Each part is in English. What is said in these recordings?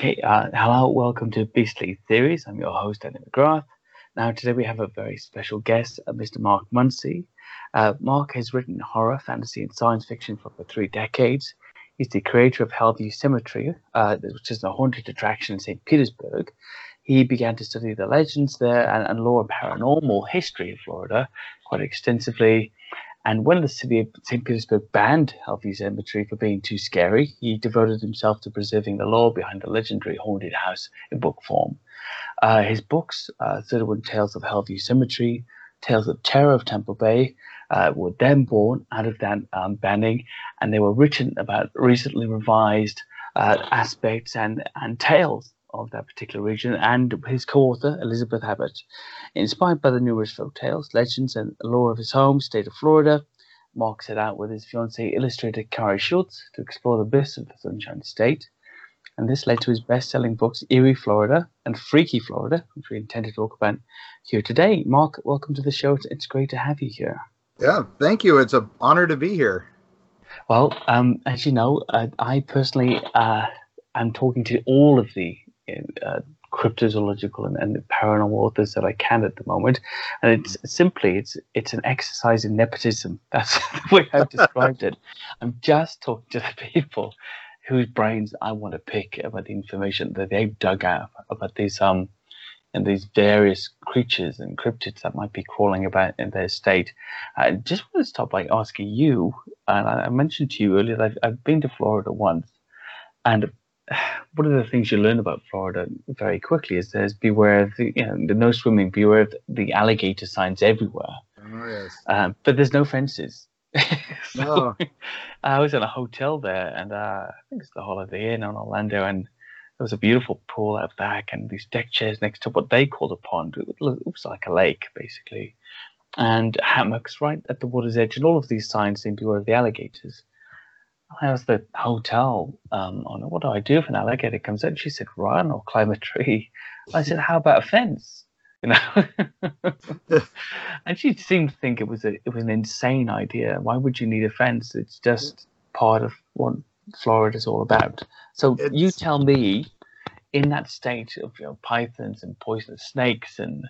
Okay, uh, hello, welcome to Beastly Theories. I'm your host, Andy McGrath. Now, today we have a very special guest, uh, Mr. Mark Muncy. Uh, Mark has written horror, fantasy, and science fiction for over three decades. He's the creator of Hellview Cemetery, uh, which is a haunted attraction in St. Petersburg. He began to study the legends there and, and lore and paranormal history in Florida quite extensively. And when the city of St. Petersburg banned Hellview Cemetery for being too scary, he devoted himself to preserving the lore behind the legendary haunted house in book form. Uh, his books, uh, 31 Tales of Hellview Cemetery, Tales of Terror of Tampa Bay, uh, were then born out of that um, banning, and they were written about recently revised uh, aspects and, and tales of that particular region, and his co-author Elizabeth Abbott. Inspired by the numerous folk tales, legends, and lore of his home state of Florida, Mark set out with his fiancee, illustrator Kari Schultz, to explore the bliss of the Sunshine State. And this led to his best-selling books, Eerie Florida and Freaky Florida, which we intend to talk about here today. Mark, welcome to the show. It's great to have you here. Yeah, thank you. It's an honor to be here. Well, um, as you know, uh, I personally uh, am talking to all of the uh, cryptozoological and, and paranormal authors that I can at the moment, and it's simply it's it's an exercise in nepotism. That's the way I've described it. I'm just talking to the people whose brains I want to pick about the information that they've dug out about these um and these various creatures and cryptids that might be crawling about in their state. I just want to start by asking you, and I mentioned to you earlier that I've, I've been to Florida once, and one of the things you learn about Florida very quickly is there's beware of the, you know, the no swimming, beware of the alligator signs everywhere. Oh, yes. Um, but there's no fences. so No. I was in a hotel there, and uh, I think it's the Holiday Inn on Orlando, and there was a beautiful pool out back, and these deck chairs next to what they called a pond. It looks like a lake, basically, and hammocks right at the water's edge, and all of these signs seem to beware of the alligators. I asked the hotel um, "What do I do if an alligator comes in? She said, "Run or climb a tree." I said, "How about a fence?" You know, and she seemed to think it was a it was an insane idea. Why would you need a fence? It's just part of what Florida's all about. So you tell me, in that state of you know pythons and poisonous snakes and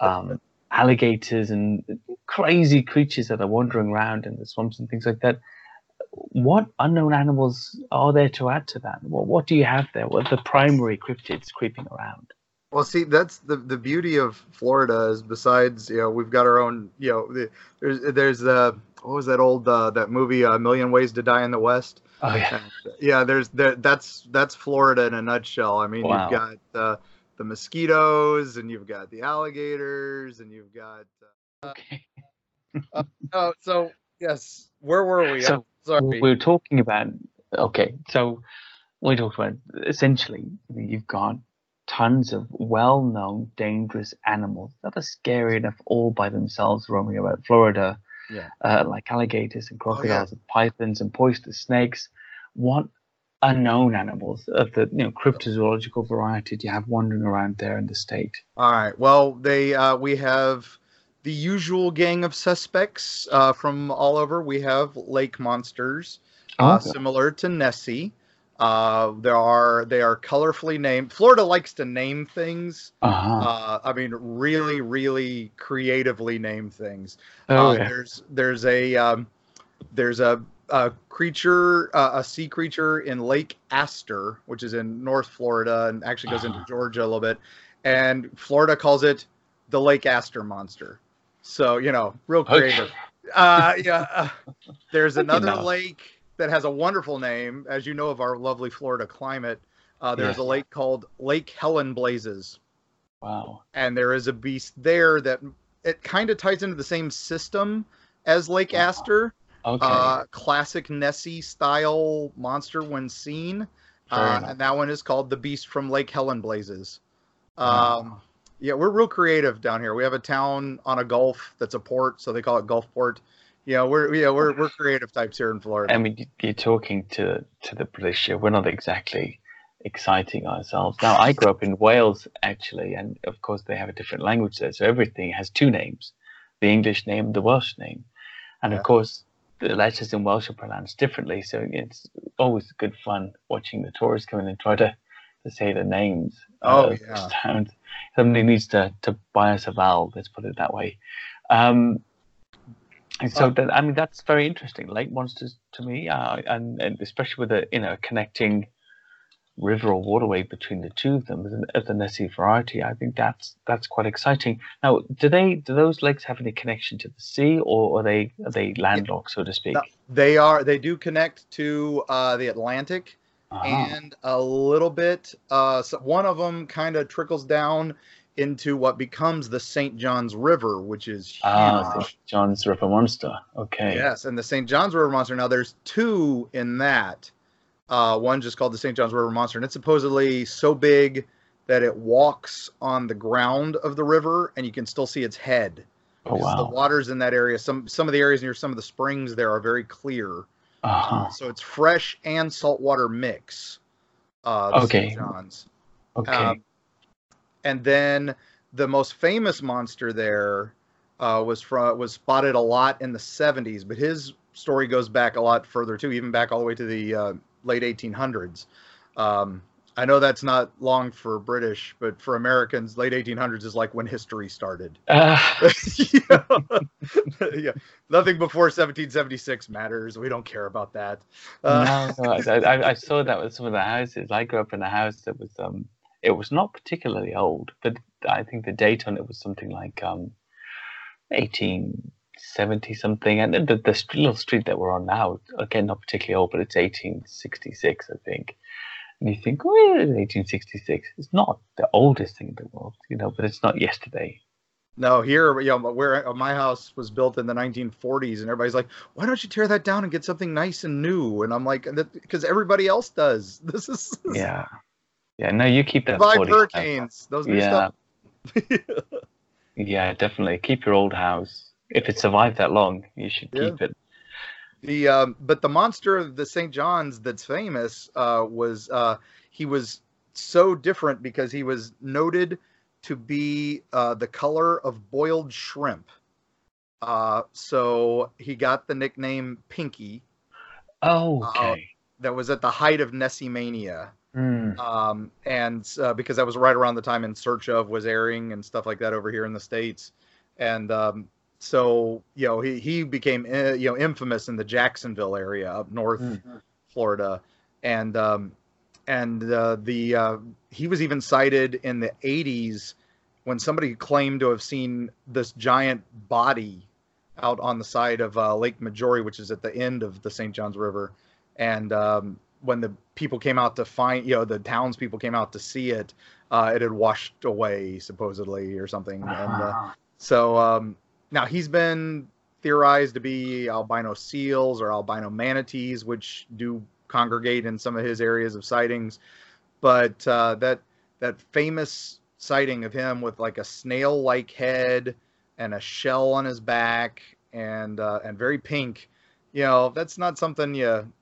um, alligators and crazy creatures that are wandering around in the swamps and things like that, what unknown animals are there to add to that? What what do you have there? What are the primary cryptids creeping around? Well, see, that's the the beauty of Florida is besides you know we've got our own you know the, there's there's uh what was that old uh, that movie A Million Ways to Die in the West? Oh yeah, Yeah, there's there that's that's Florida in a nutshell. I mean, Wow. you've got uh, the mosquitoes and you've got the alligators and you've got okay. oh so yes where were we? So Sorry. we were talking about okay, so we talked about essentially you've got tons of well-known dangerous animals that are scary enough all by themselves roaming about Florida, Yeah. uh, like alligators and Oh, yeah. crocodiles and pythons and poisonous snakes. What unknown animals of the you know cryptozoological variety do you have wandering around there in the state? All right. Well, they uh, we have the usual gang of suspects uh, from all over. We have lake monsters, uh, Okay. similar to Nessie. Uh, there are they are colorfully named. Florida likes to name things. Uh-huh. Uh, I mean, really, really creatively name things. oh uh. There's there's a um, there's a, a creature, uh, a sea creature in Lake Astor, which is in North Florida and actually goes into Ah. Georgia a little bit, and Florida calls it the Lake Astor monster. So you know, real Okay. creative. Uh, yeah. uh, there's another enough. lake that has a wonderful name, as you know of our lovely Florida climate. Uh, there's Yeah. a lake called Lake Helen Blazes Wow. and there is a beast there that it kind of ties into the same system as Lake Wow. Astor. Okay. Uh, classic Nessie style monster when seen. Uh, and that one is called the Beast from Lake Helen Blazes. Wow. Yeah, we're real creative down here. We have a town on a gulf that's a port, so they call it Gulfport. Yeah, we're yeah we're we're creative types here in Florida. I mean, you- you're talking to to the British here. We're not exactly exciting ourselves. Now, I grew up in Wales actually, and of course they have a different language there, so everything has two names: the English name, the Welsh name, and Yeah. of course the letters in Welsh are pronounced differently. So it's always good fun watching the tourists come in and try to to say the names. Oh, uh, yeah. Sounds. Somebody needs to, to buy us a valve. Let's put it that way. Um, and so that, I mean that's very interesting. Lake monsters to me, uh, and, and especially with a you know connecting river or waterway between the two of them as, an, as the Nessie variety. I think that's that's quite exciting. Now, do they do those lakes have any connection to the sea, or are they are they landlocked, so to speak? They are. They do connect to uh, the Atlantic Uh-huh. and a little bit. Uh, so one of them kind of trickles down into what becomes the St. John's River, which is huge. Ah, St. John's River Monster. Okay. Yes, and the St. John's River Monster. Now, there's two in that. Uh, one just called the St. John's River Monster, and it's supposedly so big that it walks on the ground of the river, and you can still see its head. Oh Because The waters in that area, some some of the areas near some of the springs there are very clear. Uh-huh. So it's fresh and saltwater mix. Uh, Okay. St. John's. Okay. Um, and then the most famous monster there uh, was from was spotted a lot in the 70s, but his story goes back a lot further too, even back all the way to the uh, late 1800s. Um, I know that's not long for British, but for Americans, late 1800s is like when history started. Uh, yeah. nothing before 1776 matters. We don't care about that. Uh, no, no, I, I, saw that with some of the houses. I grew up in a house that was um, it was not particularly old, but I think the date on it was something like um, eighteen seventy something, and the, the little street that we're on now, again, not particularly old, but it's eighteen sixty six, I think. And you think, well, it's eighteen sixty six. It's not the oldest thing in the world, you know, but it's not yesterday. No, here, you know, where uh, my house was built in the 1940s, and everybody's like, "Why don't you tear that down and get something nice and new?" And I'm like, "Because everybody else does. This is Yeah, yeah. No, you keep that. five 40 hurricanes. Those new Yeah. stuff. Yeah, definitely. Keep your old house. If it survived that long, you should Yeah. keep it. The um, but the monster of the St. John's that's famous uh, was uh, he was so different because he was noted to be uh, the color of boiled shrimp. Uh, so he got the nickname Pinky. Oh, Uh, okay. That was at the height of Nessie mania. Hmm. um, and uh, because that was right around the time In Search of was airing and stuff like that over here in the states, and um, so you know he he became uh, you know infamous in the Jacksonville area up north Mm. Florida, and um, and uh, the uh, he was even cited in the 80s when somebody claimed to have seen this giant body out on the side of uh, Lake Majori, which is at the end of the St. Johns River, and um, when the people came out to find, you know, the townspeople came out to see it, uh, it had washed away supposedly or something. And uh, Ah. so um, now he's been theorized to be albino seals or albino manatees, which do congregate in some of his areas of sightings. But uh, that that famous sighting of him with like a snail-like head and a shell on his back and uh, and very pink, you know, that's not something you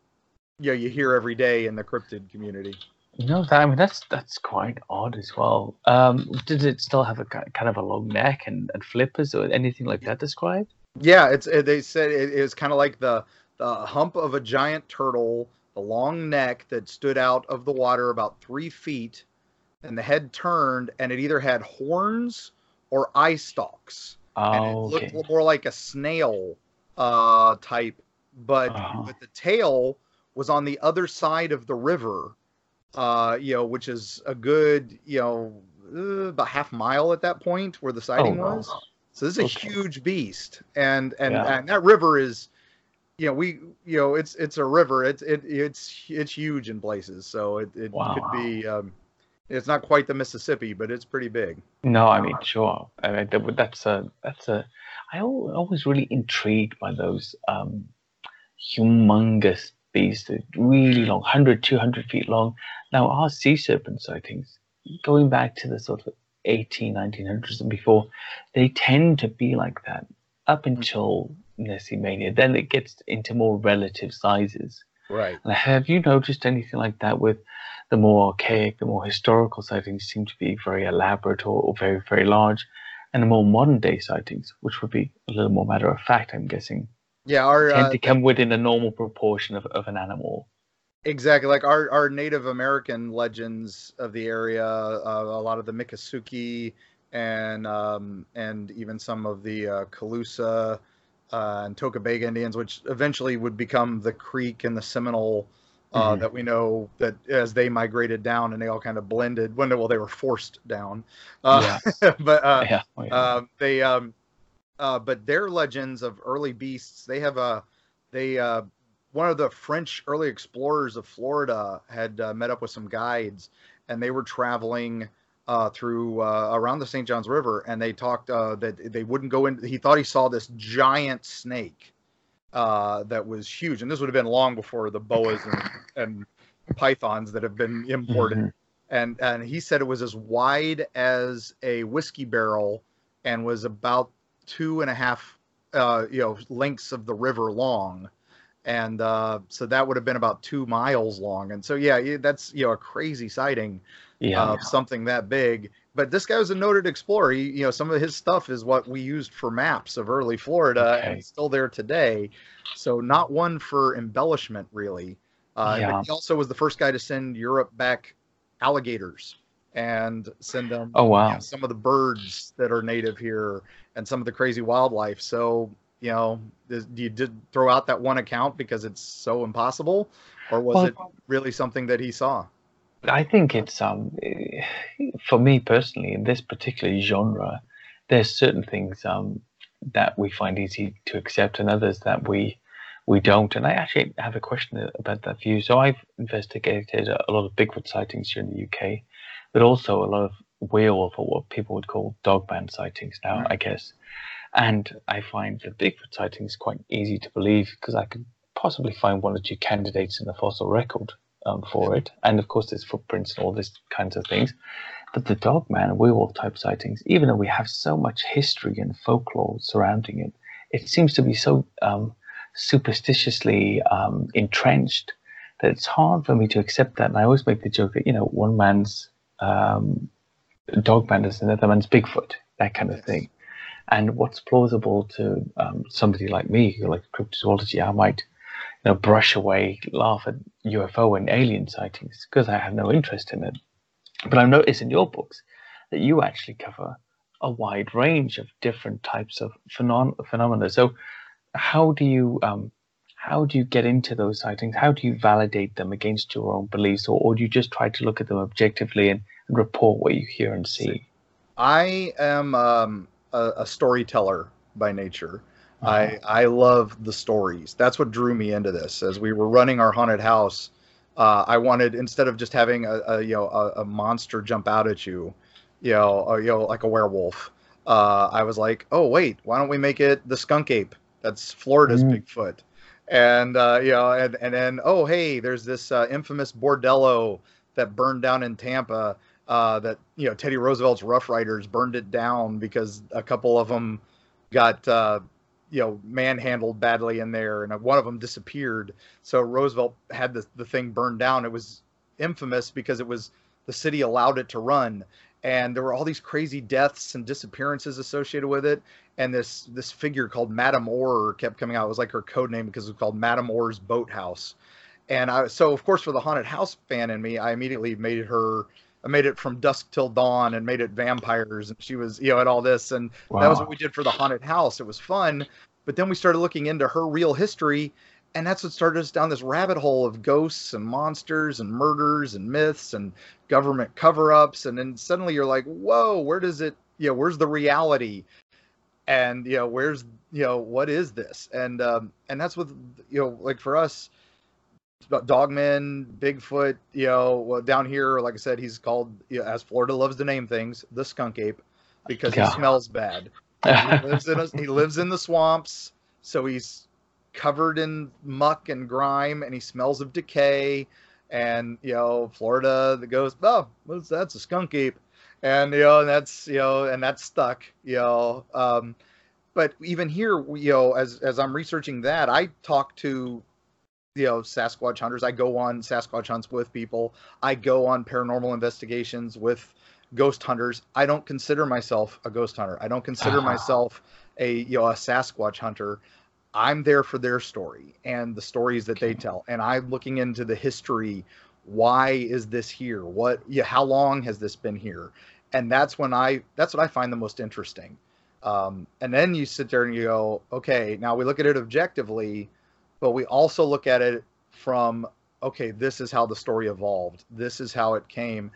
you know, you hear every day in the cryptid community. No, that, I mean that's that's quite odd as well. Um, did it still have a kind of a long neck and, and flippers or anything like that described? Yeah, it's it, they said it, it was kind of like the the hump of a giant turtle, the long neck that stood out of the water about three feet, and the head turned, and it either had horns or eye stalks, and it Oh, looked okay. more like a snail uh, type, but Uh-huh. but the tail was on the other side of the river, uh, you know, which is a good you know uh, about half mile at that point where the sighting wow. was. So this is a huge beast, and and Yeah. and that river is, you know, we you know it's it's a river. It's it it's it's huge in places. So it it Wow. could be. Um, it's not quite the Mississippi, but it's pretty big. No, I mean sure. I mean that, that's a that's a. I always really intrigued by those um, humongous beasts, that really long, 100, 200 feet long. Now our sea serpent sightings, going back to the sort of 18, 1900s and before, they tend to be like that up hmm. until Nessie Mania. Then it gets into more relative sizes. Right. And have you noticed anything like that with the more archaic, the more historical sightings seem to be very elaborate or, or very, very large, and the more modern day sightings, which would be a little more matter of fact, I'm guessing, Yeah. Our tend uh, to come within a normal proportion of, of an animal. Exactly, like our, our Native American legends of the area, uh, a lot of the Miccosukee and um, and even some of the uh, Calusa uh, and Tocobaga Indians, which eventually would become the Creek and the Seminole uh, mm-hmm. that we know that as they migrated down and they all kind of blended when well they were forced down, uh, yeah. but uh, yeah. Oh, yeah. Uh, they um, uh, but their legends of early beasts they have a they uh, one of the French early explorers of Florida had uh, met up with some guides and they were traveling uh, through uh, around the St. Johns River, and they talked uh, that they wouldn't go in. He thought he saw this giant snake uh, that was huge, and this would have been long before the boas and, and pythons that have been imported. Mm-hmm. And and he said it was as wide as a whiskey barrel, and was about two and a half, uh, you know, lengths of the river long and uh, so that would have been about two miles long. And so, yeah, that's you know a crazy sighting yeah. of something that big. But this guy was a noted explorer. He, you know, some of his stuff is what we used for maps of early Florida, okay. and still there today. So not one for embellishment, really. Uh, yeah. he also was the first guy to send Europe back alligators and send them. Oh wow! You know, some of the birds that are native here and some of the crazy wildlife. So you know, do you did throw out that one account because it's so impossible, or was well, it really something that he saw? I think it's um, for me personally in this particular genre, there's certain things um that we find easy to accept and others that we we don't. And I actually have a question about that view. So I've investigated a lot of Bigfoot sightings here in the UK, but also a lot of werewolf or what people would call dogman sightings now, mm. I guess. And I find the Bigfoot sightings quite easy to believe because I could possibly find one or two candidates in the fossil record um, for it. And of course, there's footprints and all these kinds of things. But the dogman and werewolf type sightings, even though we have so much history and folklore surrounding it, it seems to be so um, superstitiously um, entrenched that it's hard for me to accept that. And I always make the joke that, you know, one man's um, dogman is another man's Bigfoot, that kind of thing. And what's plausible to um, somebody like me who like cryptozoology, I might you know, brush away, laugh at UFO and alien sightings because I have no interest in it. But I've noticed in your books that you actually cover a wide range of different types of phenom- phenomena. So, how do you um, how do you get into those sightings? How do you validate them against your own beliefs, or, or do you just try to look at them objectively and, and report what you hear and see? I am um, a, a storyteller by nature. I I love the stories. That's what drew me into this. As we were running our haunted house, uh, I wanted instead of just having a, a you know a, a, monster jump out at you, you know, or, you know like a werewolf. Uh, I was like, oh wait, why don't we make it the skunk ape? That's Florida's mm. Bigfoot. And uh, you know, and and then oh hey, there's this uh, infamous bordello that burned down in Tampa. Uh, that you know Teddy Roosevelt's Rough Riders burned it down because a couple of them got uh, you know manhandled badly in there, and one of them disappeared. So Roosevelt had the the thing burned down. It was infamous because it was the city allowed it to run, and there were all these crazy deaths and disappearances associated with it. And this this figure called Madame Orr kept coming out. It was like her code name because it was called Madame Orr's Boathouse. And I so of course for the haunted house fan in me, I immediately made her I made it from dusk till dawn and made it vampires and she was you know at all this and wow. that was what we did for the haunted house it was fun but then we started looking into her real history and that's what started us down this rabbit hole of ghosts and monsters and murders and myths and government cover-ups. And then suddenly you're like whoa where does it you know where's the reality? And you know where's you know what is this? And um and that's what you know like for us Dogman, Bigfoot, you know, well, down here, like I said, he's called, you know, as Florida loves to name things, the skunk ape, because he smells bad. he, lives in a, he lives in the swamps, so he's covered in muck and grime, and he smells of decay. And you know, Florida that goes, oh, that's a skunk ape, and you know, and that's you know, and that's stuck, you know. Um, but even here, you know, as as I'm researching that, I talk to you know Sasquatch hunters. I go on Sasquatch hunts with people. I go on paranormal investigations with ghost hunters. I don't consider myself a ghost hunter. I don't consider uh-huh. myself a you know a Sasquatch hunter. I'm there for their story and the stories that they tell, and I'm looking into the history. Why is this here? What? Yeah, how long has this been here? And that's when I that's what I find the most interesting. Um, and then you sit there and you go, okay, now we look at it objectively, but we also look at it from okay, this is how the story evolved. This is how it came.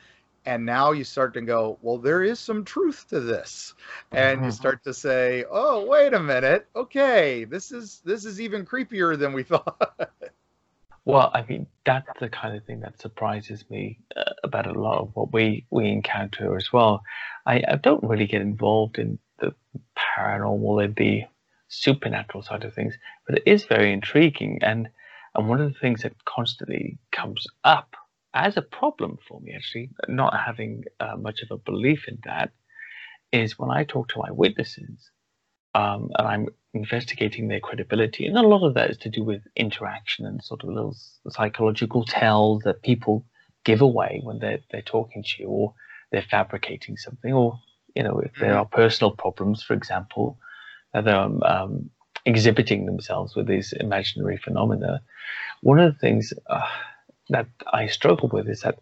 And now you start to go, well, there is some truth to this. And you mm-hmm. start to say, oh, wait a minute. Okay, this is this is even creepier than we thought. Well, I mean, that's the kind of thing that surprises me uh, about a lot of what we, we encounter as well. I, I don't really get involved in the paranormal and the supernatural side of things, but it is very intriguing. And and one of the things that constantly comes up as a problem for me, actually, not having uh, much of a belief in that, is when I talk to my witnesses um, and I'm investigating their credibility. And a lot of that is to do with interaction and sort of little psychological tells that people give away when they're, they're talking to you or they're fabricating something or, you know, if there mm-hmm. are personal problems, for example, they're um, exhibiting themselves with these imaginary phenomena. One of the things uh, that I struggle with is that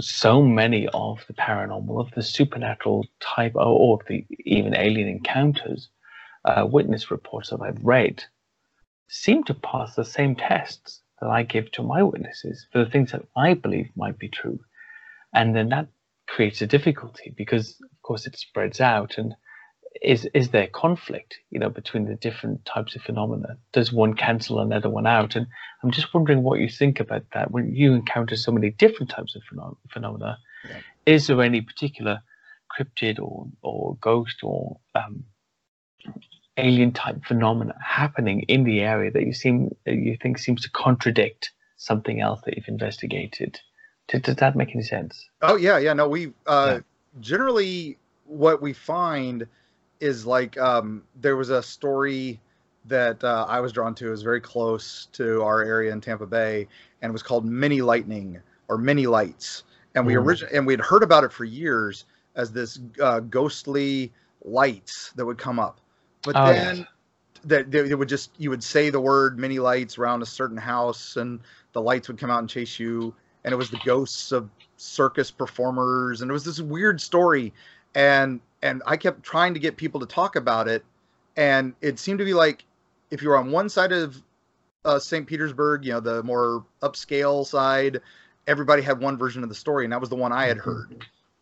so many of the paranormal, of the supernatural type, or, or the even alien encounters, uh, witness reports that I've read, seem to pass the same tests that I give to my witnesses for the things that I believe might be true. And then that creates a difficulty because, of course, it spreads out and is is there conflict you know between the different types of phenomena? Does one cancel another one out? And i'm just wondering what you think about that. When you encounter so many different types of phenomena yeah. is there any particular cryptid or or ghost or um, alien type phenomena happening in the area that you seem you think seems to contradict something else that you've investigated? Does, does that make any sense? Oh yeah yeah no we uh, yeah. generally what we find is like um, there was a story that uh, I was drawn to. It was very close to our area in Tampa Bay, and it was called Mini Lightning or Mini Lights. And we mm. originally and we had heard about it for years as this uh, ghostly lights that would come up, but oh, then yes. that they, would just you would say the word mini lights around a certain house, and the lights would come out and chase you, and it was the ghosts of circus performers, and it was this weird story, and and I kept trying to get people to talk about it, and it seemed to be like if you were on one side of uh, St. Petersburg, you know, the more upscale side, everybody had one version of the story, and that was the one I had heard. Mm-hmm.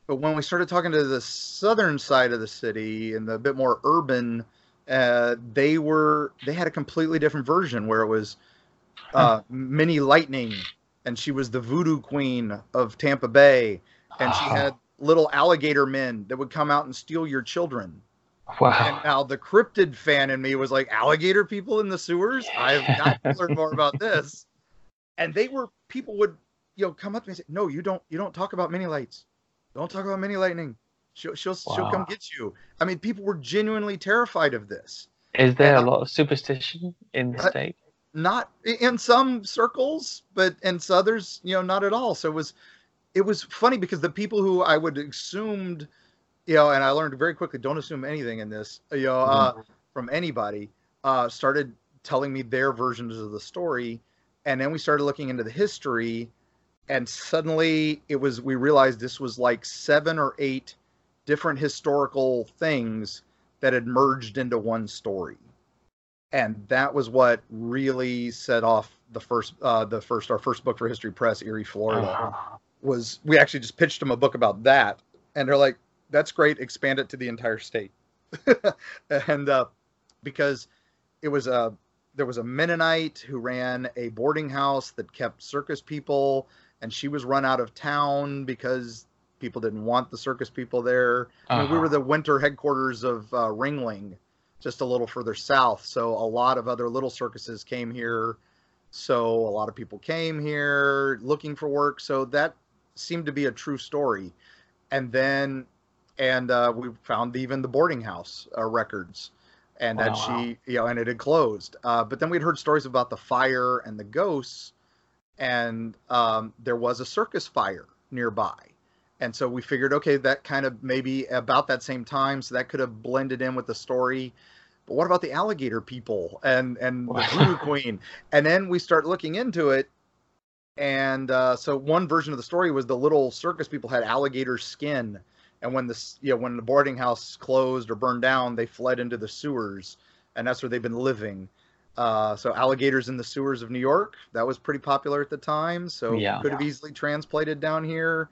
But when we started talking to the southern side of the city and the bit more urban, uh, they were they had a completely different version where it was uh, Mini Lightning, and she was the voodoo queen of Tampa Bay, and she had little alligator men that would come out and steal your children. Wow. And now the cryptid fan in me was like, alligator people in the sewers? I've got to learn more about this. And they were people would you know come up to me and say, No, you don't you don't talk about mini lights. Don't talk about mini lightning. She'll she'll wow. she'll come get you. I mean, people were genuinely terrified of this. Is there and, a lot of superstition in the uh, state? Not in some circles, but in others, you know, not at all. So it was it was funny because the people who I would assumed, you know, and I learned very quickly, don't assume anything in this, you know, uh, mm-hmm. from anybody, uh, started telling me their versions of the story, and then we started looking into the history, and suddenly it was we realized this was like seven or eight different historical things that had merged into one story. And that was what really set off the first uh, the first our first book for history press Eerie florida. Uh-huh was we actually just pitched them a book about that, and they're like, "That's great, expand it to the entire state," and uh, because it was a there was a Mennonite who ran a boarding house that kept circus people, and she was run out of town because people didn't want the circus people there. Uh-huh. I mean, we were uh-huh. the winter headquarters of uh, Ringling, just a little further south. So a lot of other little circuses came here. So a lot of people came here looking for work. So that seemed to be a true story. And then, and uh, we found even the boarding house uh, records, and wow. that she, you know, and it had closed. Uh, but then we'd heard stories about the fire and the ghosts, and um, there was a circus fire nearby. And so we figured, okay, that kind of maybe about that same time, so that could have blended in with the story. but what about the alligator people and and the voodoo queen? And then we start looking into it, and uh, so one version of the story was the little circus people had alligator skin, and when the you know when the boarding house closed or burned down, they fled into the sewers, and that's where they've been living. Uh, so alligators in the sewers of New York, that was pretty popular at the time. So Yeah. could have easily transplanted down here,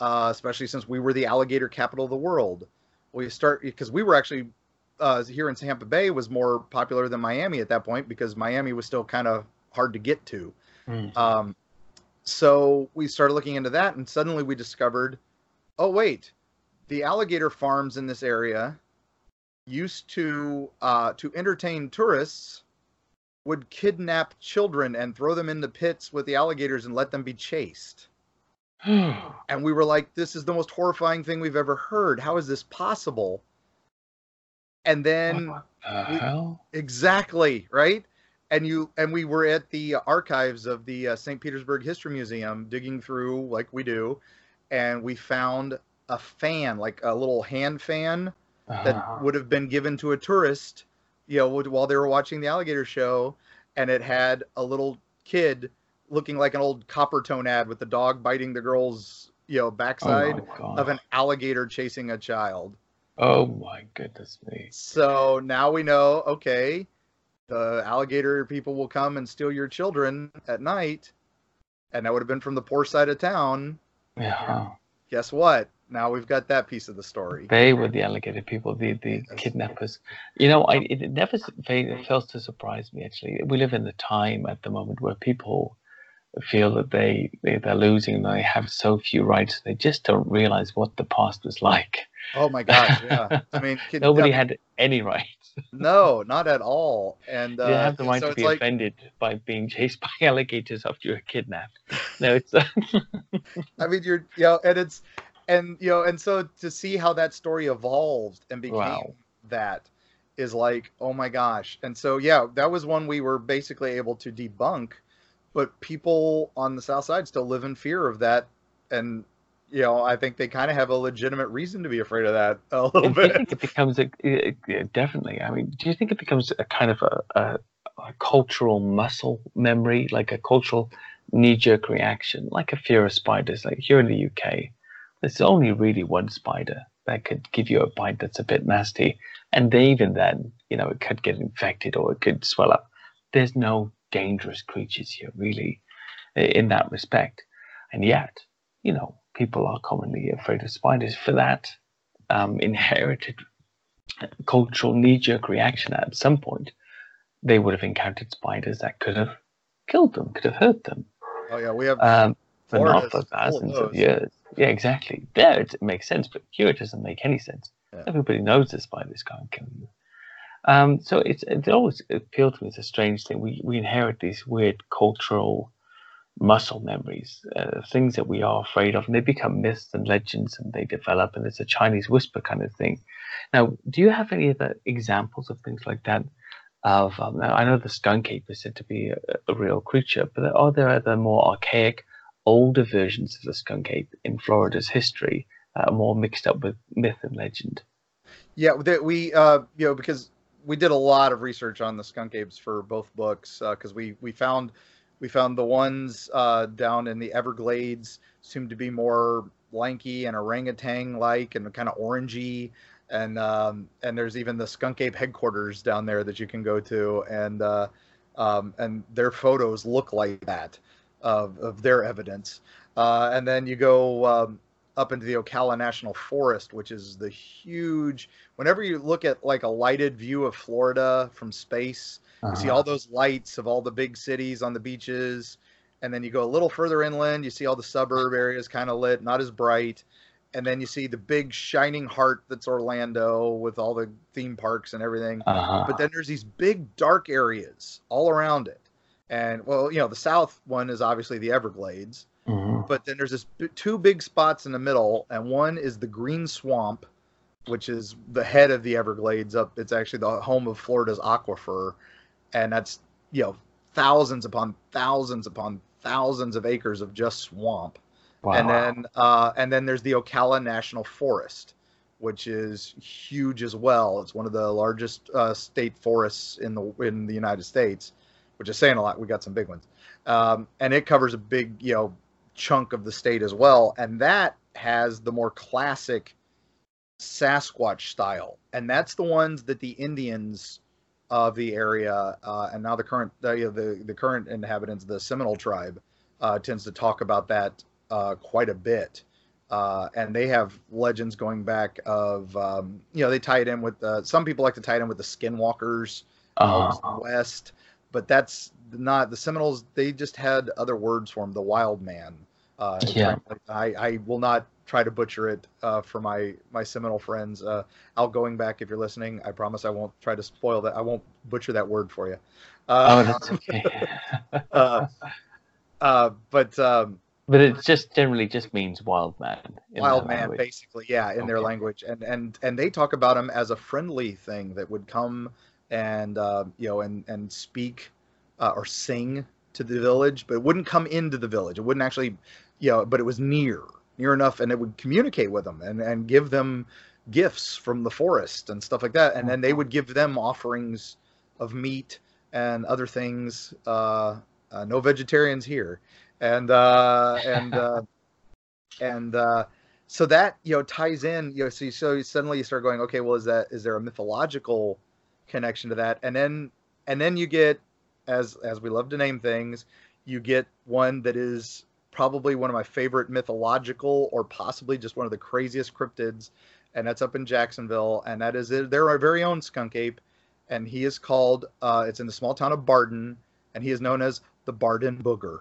uh, especially since we were the alligator capital of the world. We start because we were actually uh, here in Tampa Bay was more popular than Miami at that point because Miami was still kind of hard to get to. Mm. Um, so we started looking into that, and suddenly we discovered, oh wait, the alligator farms in this area used to uh, to entertain tourists would kidnap children and throw them in the pits with the alligators and let them be chased. And we were like, this is the most horrifying thing we've ever heard. How is this possible? And then the hell? Exactly, right? And you and we were at the archives of the uh, St. Petersburg History Museum digging through like we do and we found a fan, like a little hand fan that Uh-huh. would have been given to a tourist, you know, while they were watching the alligator show and it had a little kid looking like an old Coppertone ad with the dog biting the girl's, you know, Oh backside God. of an alligator chasing a child. Oh my goodness me. So now we know, okay, the alligator people will come and steal your children at night, and that would have been from the poor side of town. Yeah. Guess what? Now we've got that piece of the story. They were the alligator people, the, the kidnappers. You know, I, it never fails to surprise me, actually. We live in the time at the moment where people feel that they, they, they're losing and they have so few rights. They just don't realize what the past was like. Oh my gosh, yeah. I mean, Nobody had any rights. No, not at all. And You uh, didn't have the right so to be like, offended by being chased by alligators after you were kidnapped. No, it's uh, I mean, you're, you know, and it's, and you know, and so to see how that story evolved and became Wow. that is like, oh my gosh. And so, yeah, that was one we were basically able to debunk, but people on the South Side still live in fear of that. And, you know, I think they kind of have a legitimate reason to be afraid of that a little do you bit. think it becomes a yeah, definitely? I mean, do you think it becomes a kind of a, a, a cultural muscle memory, like a cultural knee-jerk reaction, like a fear of spiders? Like here in the UK, there's only really one spider that could give you a bite that's a bit nasty, and they, even then, you know, it could get infected or it could swell up. There's no dangerous creatures here, really, in that respect, and yet, you know, people are commonly afraid of spiders for that um, inherited cultural knee-jerk reaction at some point. They would have encountered spiders that could have killed them could have hurt them. Oh, yeah, we have, um, but not for thousands of years. Yeah exactly. There it makes sense but here it doesn't make any sense. Yeah. everybody knows the spiders can't kill you. Um, so it's it always appealed to me as a strange thing. We, we inherit these weird cultural muscle memories, uh, things that we are afraid of, and they become myths and legends, and they develop, and it's a Chinese whisper kind of thing. Now, do you have any other examples of things like that? Of um, I know the skunk ape is said to be a, a real creature, but are there other more archaic, older versions of the skunk ape in Florida's history, uh, more mixed up with myth and legend? Yeah, we uh you know because we did a lot of research on the skunk apes for both books because we we found we found the ones uh, down in the Everglades seemed to be more lanky and orangutan like and kind of orangey and um, and there's even the skunk ape headquarters down there that you can go to and uh, um, and their photos look like that of, of their evidence uh, and then you go um, up into the Ocala National Forest, which is the huge. Whenever you look at like a lighted view of Florida from space, you see Uh-huh. all those lights of all the big cities on the beaches, and then you go a little further inland, you see all the suburb areas kind of lit, not as bright, and then you see the big shining heart that's Orlando with all the theme parks and everything. Uh-huh. But then there's these big dark areas all around it, and well, you know, the south one is obviously the Everglades Mhm. but then there's this b- two big spots in the middle, and one is the Green Swamp, which is the head of the Everglades. Up, it's actually the home of Florida's aquifer, and that's you know thousands upon thousands upon thousands of acres of just swamp. Wow. And then uh, and then there's the Ocala National Forest, which is huge as well. It's one of the largest uh, state forests in the in the United States, which is saying a lot. We got some big ones, um, and it covers a big you know chunk of the state as well. And that has the more classic Sasquatch style, and that's the ones that the Indians of the area uh, and now the current you know, the the current inhabitants, of the Seminole tribe, uh, tends to talk about that uh, quite a bit. Uh, and they have legends going back of um, you know they tie it in with uh, some people like to tie it in with the skinwalkers uh, west but that's not the seminoles they just had other words for them the wild man uh, Yeah. I, I will not try to butcher it uh, for my my seminole friends uh, outgoing back if you're listening i promise i won't try to spoil that i won't butcher that word for you oh, uh, that's okay. uh, uh, but um, but it just generally just means wild man. wild man language. basically yeah in their language and and and they talk about him as a friendly thing that would come and uh, you know and and speak uh, or sing to the village but it wouldn't come into the village it wouldn't actually you know but it was near near enough and it would communicate with them and and give them gifts from the forest and stuff like that. And then they would give them offerings of meat and other things uh, uh no vegetarians here. And uh and uh and uh so that you know ties in you know so you, so you suddenly you start going okay well is that is there a mythological connection to that? And then and then you get as as we love to name things you get one that is probably one of my favorite mythological or possibly just one of the craziest cryptids and that's up in jacksonville and that is their our very own skunk ape and he is called uh it's in the small town of bardin and he is known as the bardin booger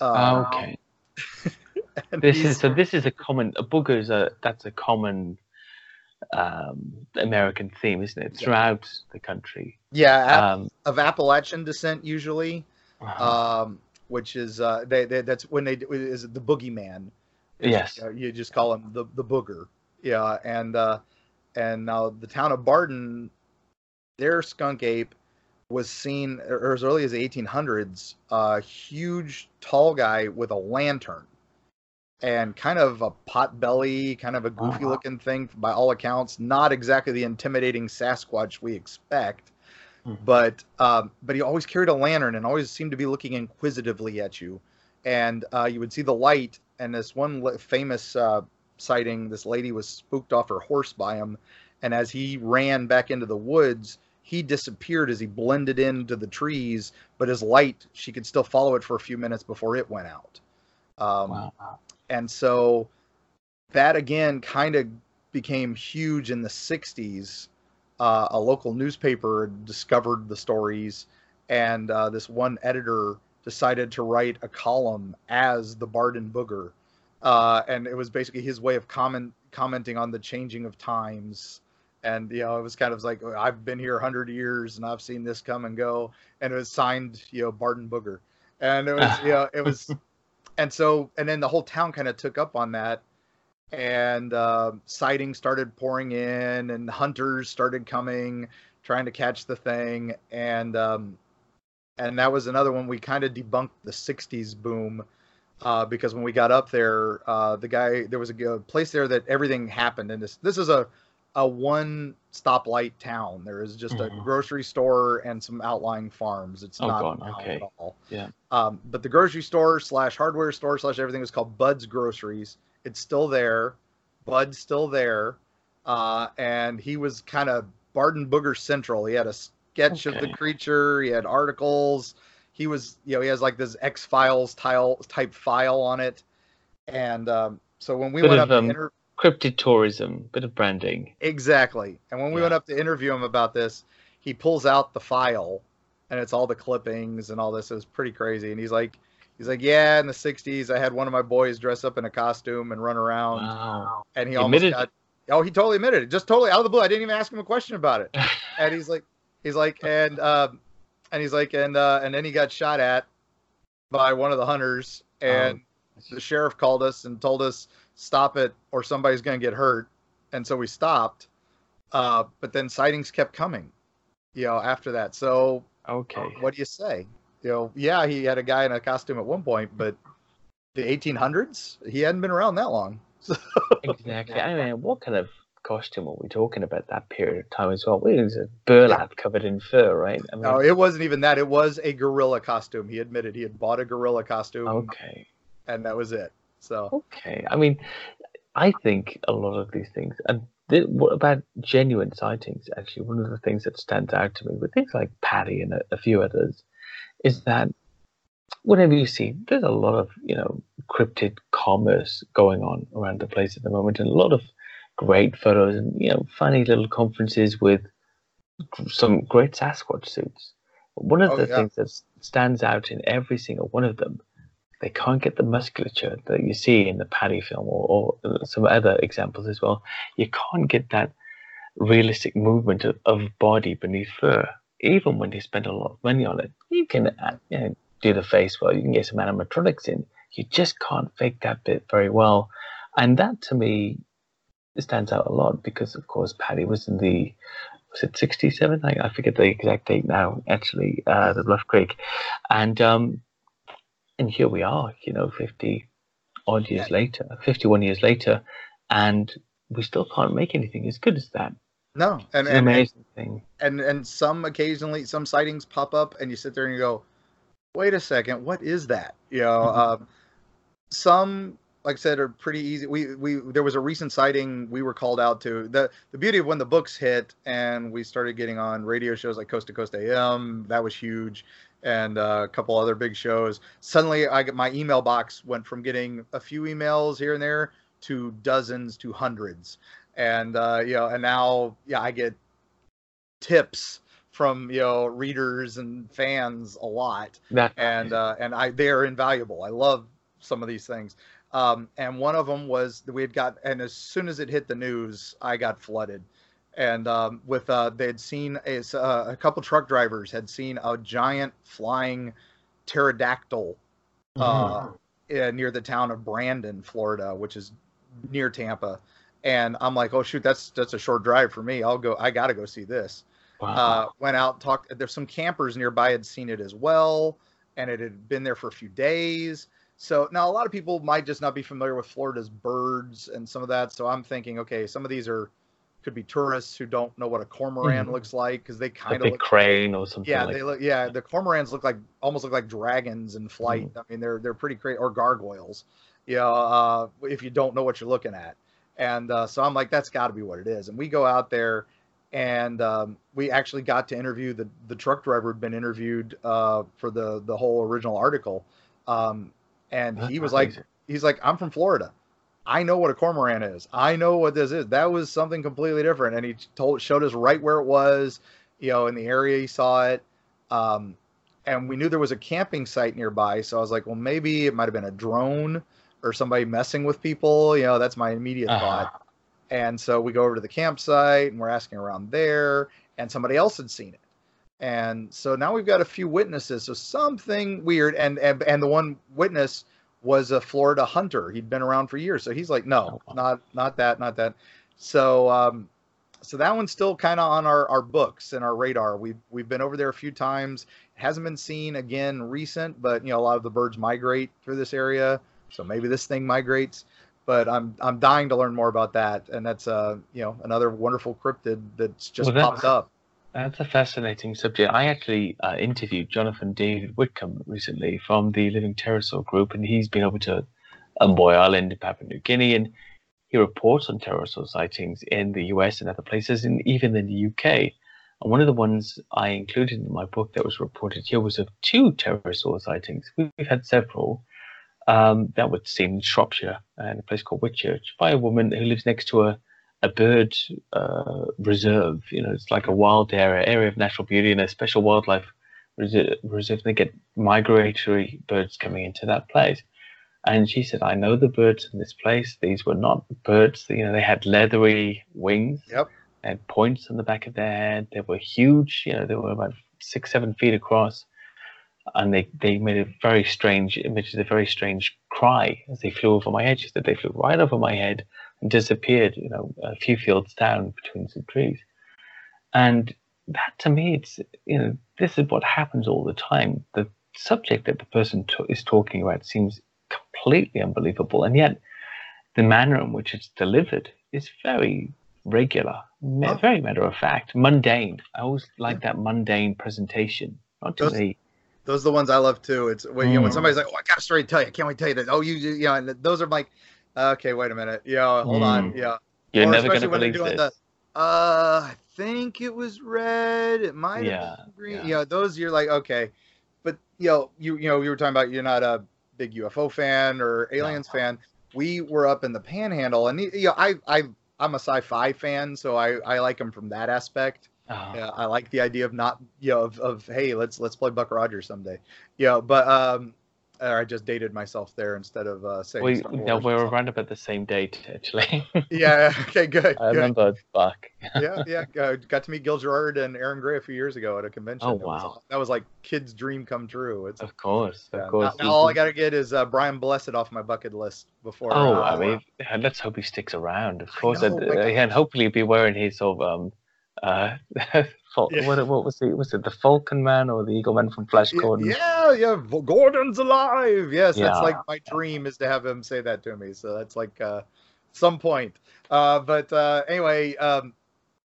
uh, okay. This is so. This is a common. A booger is a that's a common um, American theme, isn't it? Yeah. Throughout the country. yeah Um, of appalachian descent usually uh, um, which is uh, they, they that's when they is the boogeyman. yes. Uh, you just call him the the booger. Yeah, and uh, and now the town of Bardin, their skunk ape was seen or as early as the 1800s. A huge, tall guy with a lantern, and kind of a pot belly, kind of a goofy Uh-huh. looking thing by all accounts. Not exactly the intimidating Sasquatch we expect Mhm. but um, but he always carried a lantern and always seemed to be looking inquisitively at you and uh, you would see the light and this one famous uh, sighting this lady was spooked off her horse by him and as he ran back into the woods he disappeared as he blended into the trees but his light she could still follow it for a few minutes before it went out um, Wow. and so that again kind of became huge in the 60s uh, a local newspaper discovered the stories and uh, this one editor decided to write a column as the bardin booger. Uh, and it was basically his way of comment commenting on the changing of times. And you know it was kind of like i've been here 100 years and i've seen this come and go and it was signed you know bardin booger. And it was you know it was and so and then the whole town kind of took up on that and uh, sightings started pouring in and hunters started coming trying to catch the thing and um, and that was another one we kind of debunked the 60s boom uh, because when we got up there uh, the guy there was a place there that everything happened and this this is a a one stoplight town there is just Mhm. a grocery store and some outlying farms it's Oh, not God, okay. at all Yeah. um, but the grocery store slash hardware store slash everything was called Bud's Groceries. It's still there. Bud's still there. Uh, and he was kind of Bardin Booger Central. He had a sketch of the creature. He had articles. He was, you know, he has like this X Files tile type file on it. And um, so when we Bit went of, up um, to inter- Cryptid tourism, bit of branding. Exactly. And when we Yeah. went up to interview him about this, he pulls out the file and it's all the clippings and all this. It was pretty crazy. And he's like, he's like, yeah, in the '60s, I had one of my boys dress up in a costume and run around, Wow. and he He almost admitted got. Oh, he totally admitted it, just totally out of the blue. I didn't even ask him a question about it, and he's like, he's like, and um, and he's like, and uh, and then he got shot at by one of the hunters, and the sheriff called us and told us stop it or somebody's going to get hurt and so we stopped uh, but then sightings kept coming you know after that so Okay. what do you say you know yeah he had a guy in a costume at one point but the 1800s he hadn't been around that long Exactly. I mean, what kind of costume are we talking about that period of time as well? It was a burlap yeah. covered in fur, right? I mean, no, it wasn't even that. It was a gorilla costume. He admitted he had bought a gorilla costume. Okay. And that was it. So. Okay. I mean, I think a lot of these things, and th- what about genuine sightings? Actually, one of the things that stands out to me with things like Patty and a, a few others is that whenever you see, there's a lot of you know cryptid commerce going on around the place at the moment, and a lot of great photos and you know funny little conferences with some great Sasquatch suits. One of oh, the yeah. things that stands out in every single one of them, they can't get the musculature that you see in the Patty film or, or some other examples as well. You can't get that realistic movement of, of body beneath fur, even when you spend a lot of money on it. You can uh, you know, do the face well, you can get some animatronics in. You just can't fake that bit very well. And that to me stands out a lot because, of course, Patty was in the was it 67? I, I forget the exact date now, actually, uh, the Bluff Creek. And um, and here we are, you know, 50 odd years yeah. later, 51 years later, and we still can't make anything as good as that. No, and, and amazing and, thing. And and some occasionally some sightings pop up, and you sit there and you go, "Wait a second, what is that?" You know, mm-hmm. um, some like I said, are pretty easy. We we there was a recent sighting we were called out to. the The beauty of when the books hit and we started getting on radio shows like Coast to Coast AM, that was huge, and uh, a couple other big shows. Suddenly, I get my email box went from getting a few emails here and there to dozens to hundreds, and uh, you know, and now yeah, I get tips from you know readers and fans a lot, that, and uh, and I they are invaluable. I love some of these things. Um, and one of them was that we had got, and as soon as it hit the news, I got flooded. And um, with uh, they had seen a, uh, a couple truck drivers had seen a giant flying pterodactyl uh, mm-hmm. near the town of Brandon, Florida, which is near Tampa. And I'm like, oh shoot, that's that's a short drive for me. I'll go. I got to go see this. Wow. Uh, went out, talked. There's some campers nearby had seen it as well, and it had been there for a few days. So now a lot of people might just not be familiar with Florida's birds and some of that. So I'm thinking, okay, some of these are could be tourists who don't know what a cormorant mm-hmm. looks like because they kind of look crane or something. Yeah, like they look. Yeah, the cormorants look like almost look like dragons in flight. Mm-hmm. I mean, they're they're pretty crazy or gargoyles. Yeah, you know, uh, if you don't know what you're looking at. And uh, so I'm like, that's got to be what it is. And we go out there, and um, we actually got to interview the the truck driver had been interviewed uh, for the the whole original article. Um, and That's he was like, he's like, I'm from Florida. I know what a cormorant is. I know what this is. That was something completely different. And he told showed us right where it was, you know, in the area he saw it. Um, and we knew there was a camping site nearby. So I was like, well, maybe it might have been a drone or somebody messing with people. You know, that's my immediate uh-huh. thought. And so we go over to the campsite and we're asking around there, and somebody else had seen it. And so now we've got a few witnesses. So something weird. And and, and the one witness was a Florida hunter. He'd been around for years. So he's like, no, oh, not not that, not that. So um, so that one's still kind of on our, our books and our radar. We've we've been over there a few times. It hasn't been seen again recent, but you know a lot of the birds migrate through this area. So maybe this thing migrates. But I'm I'm dying to learn more about that, and that's uh you know another wonderful cryptid that's just well, popped up. That's a fascinating subject. I actually uh, interviewed Jonathan David Whitcomb recently from the Living Pterosaur group, and he's been over to Umboi Island, in Papua New Guinea, and he reports on pterosaur sightings in the US and other places, and even in the UK. And one of the ones I included in my book that was reported here was of two pterosaur sightings. We've had several. Um, that would seem in Shropshire, and a place called Whitchurch, by a woman who lives next to a a bird uh, reserve. You know, it's like a wild area, area of natural beauty, and a special wildlife reserve. reserve. They get migratory birds coming into that place. And she said, "I know the birds in this place. These were not birds. You know, they had leathery wings. Yep. They had points on the back of their head. They were huge. You know, they were about six, seven feet across." And they, they made a very strange image, a very strange cry as they flew over my head. She said they flew right over my head and disappeared, you know, a few fields down between some trees. And that to me, it's, you know, this is what happens all the time. The subject that the person t- is talking about seems completely unbelievable. And yet the manner in which it's delivered is very regular, Oh. very matter of fact, mundane. I always like that mundane presentation. Not Those- many. Those are the ones I love too. It's when you know when Mm. somebody's like, "Oh, I got a story to tell you. I can't wait to tell you that." Oh, you, you know, and those are like, okay, wait a minute, yeah, hold on, Mm. yeah. You're Or never going especially to when they're believe doing this. the, uh, I think it was red. It might Yeah, have been green. yeah. You know, those you're like, okay, but you know, you you know, you were talking about you're not a big UFO fan or aliens fan. We were up in the Panhandle, and you know, I I I'm a sci-fi fan, so I I like them from that aspect. Oh, Yeah, I like the idea of not, you know, of, of hey, let's let's play Buck Rogers someday. Yeah, but um, I just dated myself there instead of uh, saying. we, no, we were around about the same date, actually. Yeah. Okay. Good. I good. remember Buck. yeah, yeah. uh, Got to meet Gil Gerard and Erin Gray a few years ago at a convention. Oh, That was- wow. that was like kid's dream come true. It's Of course, of course. Now, now all I got to get is uh, Brian Blessed off my bucket list before. Oh, uh, I mean, yeah, let's hope he sticks around. Of course, know, and, uh, and hopefully he'll be wearing his sort of um, uh, Yeah. what, what was it? Was it the Falcon Man or the Eagle Man from Flash Gordon? yeah, yeah. Gordon's alive. Yes, Yeah. that's like my dream is to have him say that to me. So that's like uh, some point. Uh, but uh, anyway, um,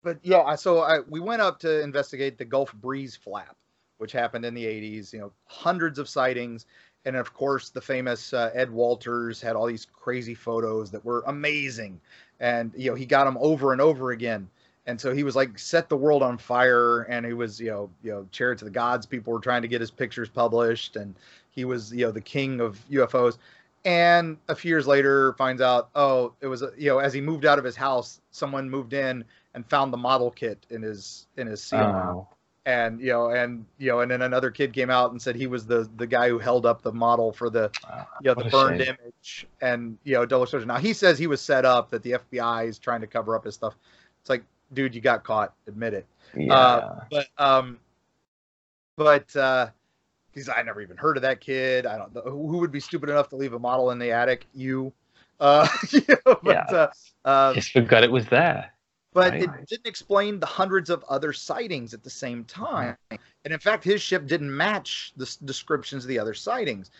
but yeah. I- So I, we went up to investigate the Gulf Breeze flap, which happened in the '80s. You know, hundreds of sightings, and of course the famous uh, Ed Walters had all these crazy photos that were amazing, and you know he got them over and over again and so he was like set the world on fire and he was you know you know chariot to the gods people were trying to get his pictures published and he was you know the king of ufos and a few years later finds out oh it was a, you know as he moved out of his house someone moved in and found the model kit in his in his seal Oh, and you know and you know and then another kid came out and said he was the the guy who held up the model for the you know, the burned shame. image and you know double exposure. Now he says he was set up that the FBI is trying to cover up his stuff. It's like, dude, you got caught. Admit it. yeah. Uh, but um, but uh, he's I never even heard of that kid. I don't know who would be stupid enough to leave a model in the attic. You. Uh, you know, but Yeah. uh, uh, Just forgot it was there. but Right. it didn't explain the hundreds of other sightings at the same time. And in fact, his ship didn't match the descriptions of the other sightings.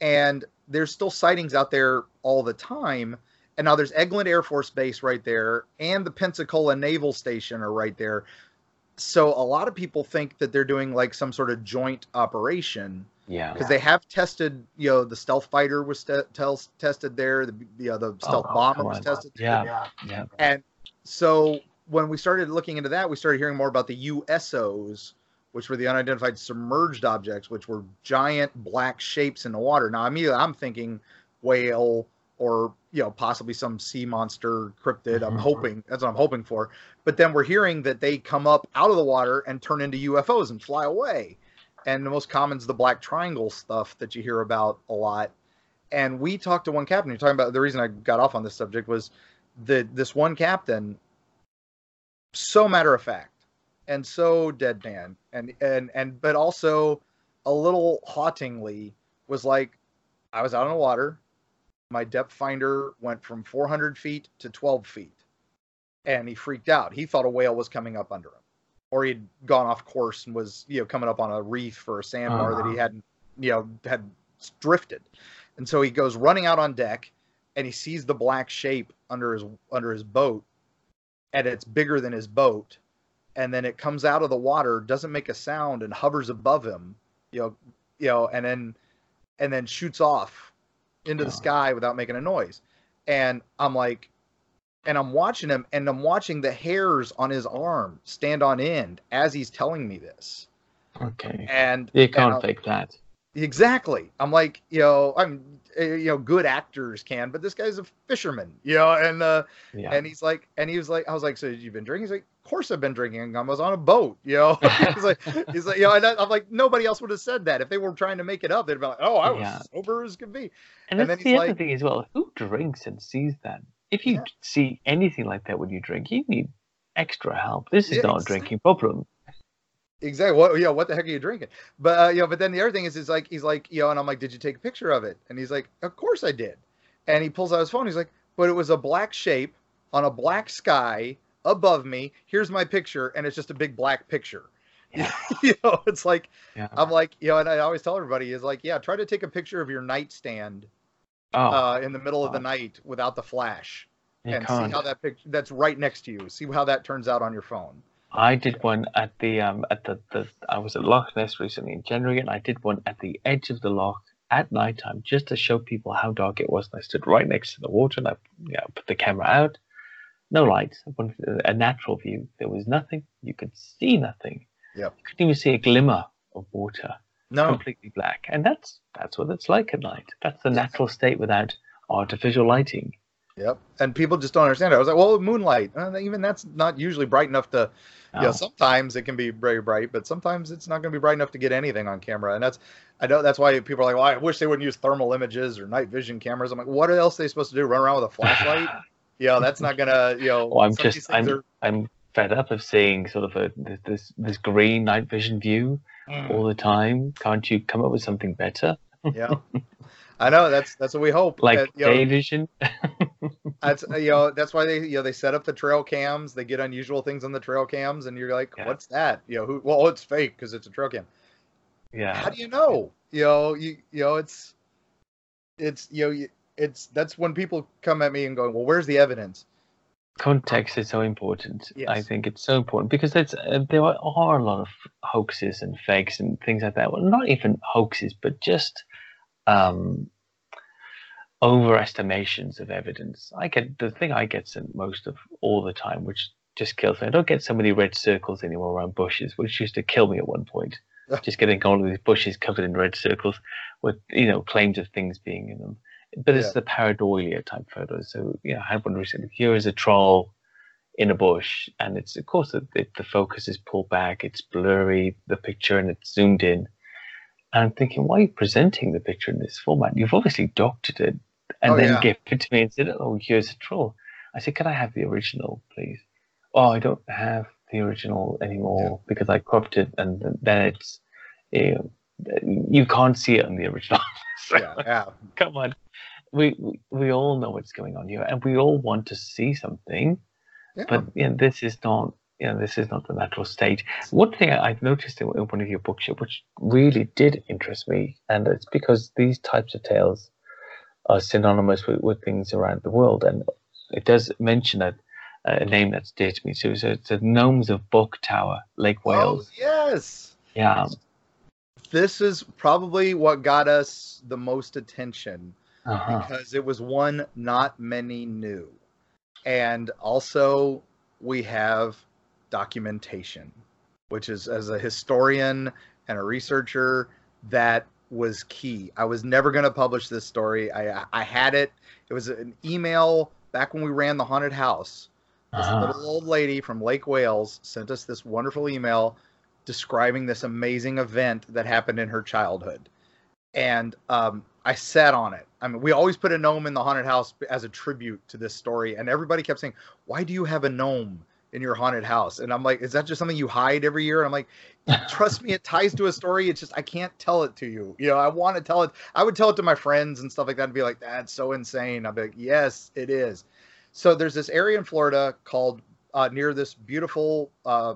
And there's still sightings out there all the time. And now there's Eglin Air Force Base right there, and the Pensacola Naval Station are right there. So a lot of people think that they're doing like some sort of joint operation Yeah. because they have tested. You know, the stealth fighter was tel- tested there. The you know, the uh, oh, stealth oh, bomber was tested. Yeah. Yeah. And so when we started looking into that, we started hearing more about the USOs, which were the unidentified submerged objects, which were giant black shapes in the water. Now, immediately I'm thinking whale or you know possibly some sea monster cryptid. I'm Mhm. hoping that's what I'm hoping for. But then we're hearing that they come up out of the water and turn into UFOs and fly away. And the most common is the black triangle stuff that you hear about a lot. And we talked to one captain. You're talking about the reason I got off on this subject was that this one captain, so matter of fact, and so deadpan, and and and but also a little hauntingly was like, I was out on the water, my depth finder went from 400 feet to 12 feet, and he freaked out. He thought a whale was coming up under him, or he'd gone off course and was you know coming up on a reef or a sandbar that he Uh-huh. hadn't you know had drifted, and so he goes running out on deck, and he sees the black shape under his under his boat, and it's bigger than his boat, and then it comes out of the water, doesn't make a sound, and hovers above him, you know, you know, and then and then shoots off into the sky without making a noise, and I'm like, and I'm watching him, and I'm watching the hairs on his arm stand on end as he's telling me this, Okay. and You can't I'm- fake that. Exactly. I'm like, you know, I'm, uh, you know, good actors can, but this guy's a fisherman, you know, and uh, Yeah. and he's like, and he was like, I was like, so you've been drinking? He's like, of course I've been drinking. I was on a boat, you know. he's like, he's like, you know, and I- I'm like, nobody else would have said that if they were trying to make it up. They'd be like, oh, I was Yeah. sober as could be. And, And that's then the he's other like- thing as well. Who drinks and sees that? If you Yeah. see anything like that when you drink, you need extra help. This is Yeah, not a drinking problem. Exactly. What? Yeah. What the heck are you drinking? But uh, you know. But then the other thing is, is like he's like, you know, and I'm like, did you take a picture of it? And he's like, of course I did. And he pulls out his phone. He's like, but it was a black shape on a black sky above me. Here's my picture, and it's just a big black picture. Yeah. you know, it's like Yeah. I'm like, you know, and I always tell everybody is like, yeah, try to take a picture of your nightstand oh, uh, in the middle of the night without the flash. You and can't. see how that picture that's right next to you. See how that turns out on your phone. I did one at the um at the, the I was at Loch Ness recently in January, and I did one at the edge of the loch at nighttime just to show people how dark it was. And I stood right next to the water, and I you know, put the camera out. No lights. A natural view. There was nothing. You could see nothing. Yeah. You couldn't even see a glimmer of water. No, Completely black, and that's that's what it's like at night. That's the natural state without artificial lighting. Yep. And people just don't understand it. I was like, well, moonlight, uh, even that's not usually bright enough to, you know, sometimes it can be very bright, but sometimes it's not going to be bright enough to get anything on camera. And that's, I know that's why people are like, well, I wish they wouldn't use thermal images or night vision cameras. I'm like, what else are they supposed to do? Run around with a flashlight? you know, that's not to, you know, Well, I'm some of these just I'm are- I'm fed up of seeing sort of a this this, this green night vision view Mm. all the time. Can't you come up with something better, yeah. I know that's that's what we hope. like Uh, you know, day vision? That's you know that's why they you know they set up the trail cams. They get unusual things on the trail cams, and you're like, Yeah. what's that? You know, who? Well, it's fake because it's a trail cam. yeah, How do you know? You know, you you know it's it's you know you- it's that's when people come at me and going, well, where's the evidence? context is so important. I think it's so important because uh, there are, are a lot of hoaxes and fakes and things like that. Well, not even hoaxes, but just um, overestimations of evidence. I get the thing I get sent most of all the time, which just kills me. I don't get so many red circles anymore around bushes, which used to kill me at one point. just getting all of these bushes covered in red circles with you know claims of things being in them. But it's Yeah. the pareidolia type photos. So you know, I had one recently. Here is a troll in a bush, and it's of course the, the, the focus is pulled back, it's blurry, the picture, and it's zoomed in. And I'm thinking, why are you presenting the picture in this format? You've obviously doctored it and Oh, then yeah. give it to me and said, "Oh, here's a troll." I said, "Can I have the original, please?" Oh, I don't have the original anymore because I cropped it, and then it's you, know, you can't see it on the original. So, Yeah, yeah, come on, we, we all know what's going on here, and we all want to see something, yeah. but you know, this is not. You know, this is not the natural state. One thing I- I've noticed in in one of your books, which really did interest me, and it's because these types of tales are synonymous with, with things around the world, and it does mention a, uh, a name that's dear to me too. So it's the Gnomes of Bok Tower, Lake Wales. oh Wales. yes, Yeah, this is probably what got us the most attention uh-huh. because it was one not many knew, and also we have documentation, which is as a historian and a researcher that was key. I was never going to publish this story. I I had it. It was an email back when we ran the haunted house. This Uh-huh. little old lady from Lake Wales sent us this wonderful email describing this amazing event that happened in her childhood. And um, I sat on it. I mean, we always put a gnome in the haunted house as a tribute to this story. And everybody kept saying, Why do you have a gnome in your haunted house? And I'm like, Is that just something you hide every year? And I'm like, Trust me, it ties to a story. It's just, I can't tell it to you. You know, I want to tell it. I would tell it to my friends and stuff like that and be like, That's so insane. I'd be like, Yes, it is. So there's this area in Florida called uh, near this beautiful. Uh,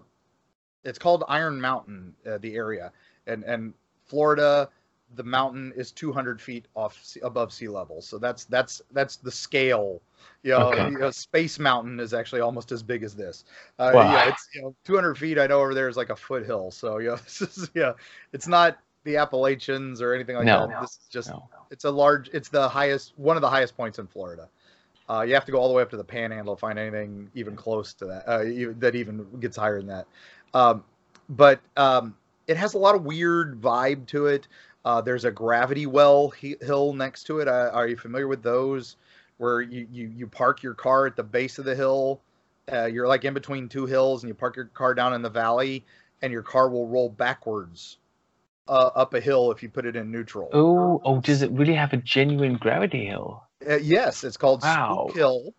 it's called Iron Mountain, uh, the area, and and Florida, the mountain is 200 feet off sea, above sea level. So that's that's that's the scale. You know, Okay. you know, Space Mountain is actually almost as big as this. Uh, Wow. Yeah, it's you know 200 feet. I know over there is like a foothill. So yeah, this is yeah, it's not the Appalachians or anything like No. that. This is just No. it's a large it's the highest one of the highest points in florida uh, you have to go all the way up to the panhandle to find anything even close to that uh, that even gets higher than that um, but um, it has a lot of weird vibe to it uh, there's a gravity well he- hill next to it uh, are you familiar with those where you, you you park your car at the base of the hill uh, you're like in between two hills and you park your car down in the valley and your car will roll backwards uh, up a hill if you put it in neutral Oh, oh, does it really have a genuine gravity hill? Uh, yes, it's called Wow. Spook Hill.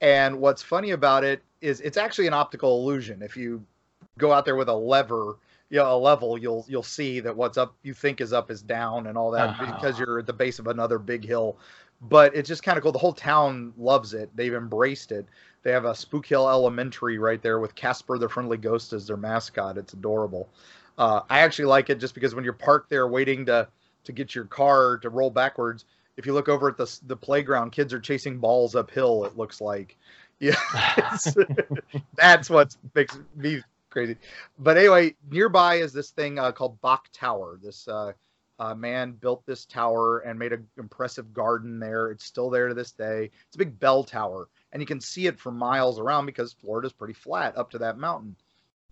And what's funny about it is it's actually an optical illusion. If you go out there with a lever, you know, a level, you'll you'll see that what's up you think is up is down and all that Uh-huh. because you're at the base of another big hill. But it's just kind of cool. The whole town loves it. They've embraced it. They have a Spook Hill Elementary right there with Casper the Friendly Ghost as their mascot. It's adorable. Uh, I actually like it just because when you're parked there waiting to to get your car to roll backwards, if you look over at the the playground, kids are chasing balls uphill. It looks like, yeah, that's what makes me crazy. But anyway, nearby is this thing uh, called Bok Tower. This uh, uh, man built this tower and made an impressive garden there. It's still there to this day. It's a big bell tower, and you can see it for miles around because Florida's pretty flat up to that mountain.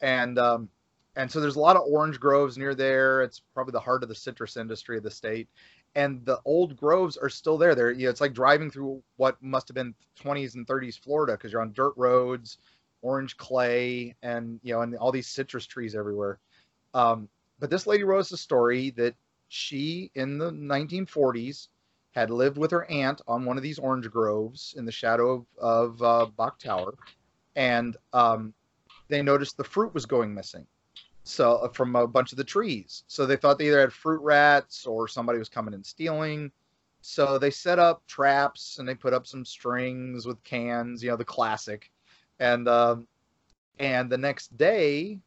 And um, and so there's a lot of orange groves near there. It's probably the heart of the citrus industry of the state. And the old groves are still there. There, you know, it's like driving through what must have been 20s and 30s Florida because you're on dirt roads, orange clay, and you know, and all these citrus trees everywhere. Um, but this lady wrote us a story that she, in the 1940s, had lived with her aunt on one of these orange groves in the shadow of, of uh, Bok Tower, and um, they noticed the fruit was going missing so uh, from a bunch of the trees. So they thought they either had fruit rats or somebody was coming and stealing. So they set up traps and they put up some strings with cans, you know, the classic. And um, and the next day,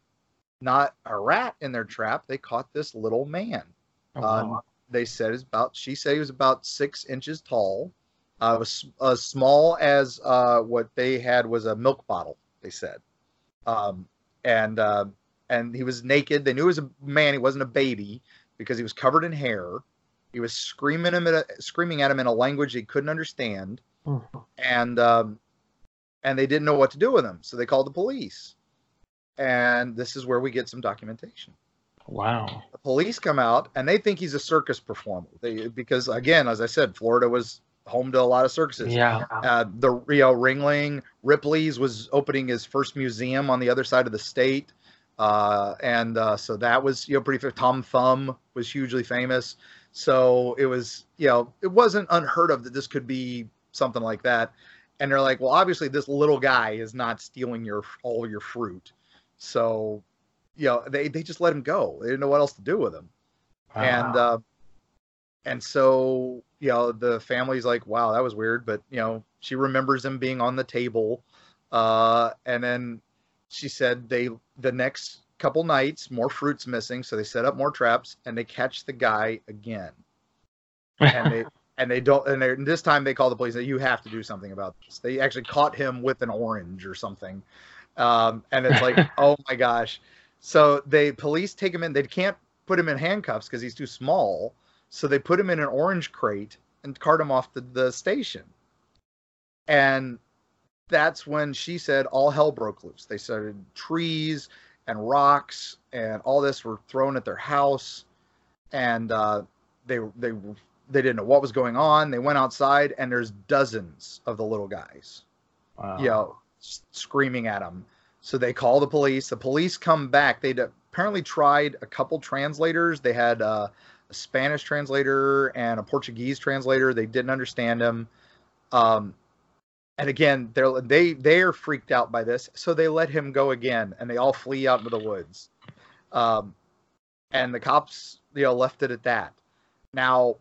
not a rat in their trap, they caught this little man. Oh, wow. um, they said is about. She said he was about six inches tall. Uh, was as small as uh, what they had was a milk bottle. They said, um, and uh, and he was naked. They knew he was a man. He wasn't a baby because he was covered in hair. He was screaming him at a, screaming at him in a language he couldn't understand, mm-hmm. and um, and they didn't know what to do with him. So they called the police, and this is where we get some documentation. Wow. The police come out and they think he's a circus performer. They because again, as I said, Florida was home to a lot of circuses. Yeah. Uh, the Rio Ringling, Ripley's was opening his first museum on the other side of the state. Uh, and uh, so that was you know pretty. Tom Thumb was hugely famous, so it was you know it wasn't unheard of that this could be something like that. And they're like, well, obviously this little guy is not stealing your all your fruit, so you know they they just let him go. They didn't know what else to do with him, wow. and uh, and so you know the family's like, wow, that was weird, but you know she remembers him being on the table, uh, and then she said they the next couple nights more fruits missing, so they set up more traps and they catch the guy again. and they and they don't and this time they call the police that you have to do something about this. They actually caught him with an orange or something. Um, and it's like, oh my gosh. So they police take him in. They can't put him in handcuffs because he's too small. So they put him in an orange crate and cart him off the, the station. And that's when she said all hell broke loose. They started trees and rocks and all this were thrown at their house, and uh, they they they didn't know what was going on. They went outside and there's dozens of the little guys, wow. you know, screaming at them. So they call the police. The police come back. They apparently tried a couple translators. They had uh, a Spanish translator and a Portuguese translator. They didn't understand them. Um, and again they're they they are freaked out by this so they let him go again and they all flee out into the woods um, and the cops you know left it at that now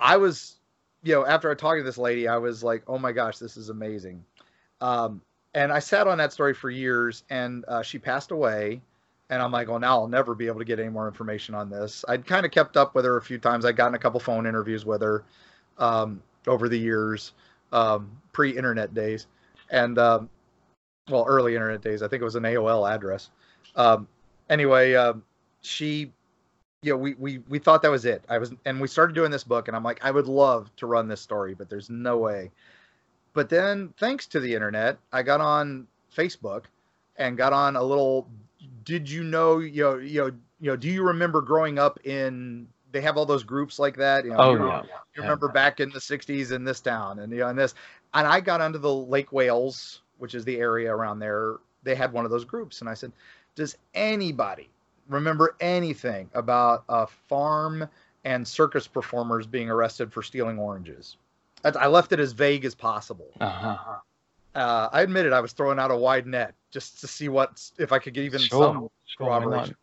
i was you know after i talked to this lady i was like oh my gosh this is amazing um, and i sat on that story for years and uh, she passed away and i'm like well now i'll never be able to get any more information on this i'd kind of kept up with her a few times i'd gotten a couple phone interviews with her um, over the years um, pre-internet days, and um, well, early internet days. I think it was an AOL address. Um, anyway, uh, she, you know, we, we we thought that was it. I was, and we started doing this book, and I'm like, I would love to run this story, but there's no way. But then, thanks to the internet, I got on Facebook and got on a little. Did you know? You know, you know, you know. Do you remember growing up in they have all those groups like that. You know, oh, you, yeah. you remember yeah. back in the '60s in this town, and you know, in this, and I got onto the Lake Wales, which is the area around there. They had one of those groups, and I said, "Does anybody remember anything about a farm and circus performers being arrested for stealing oranges?" I left it as vague as possible. Uh-huh. Uh, I admitted I was throwing out a wide net just to see what if I could get even sure. some corroboration.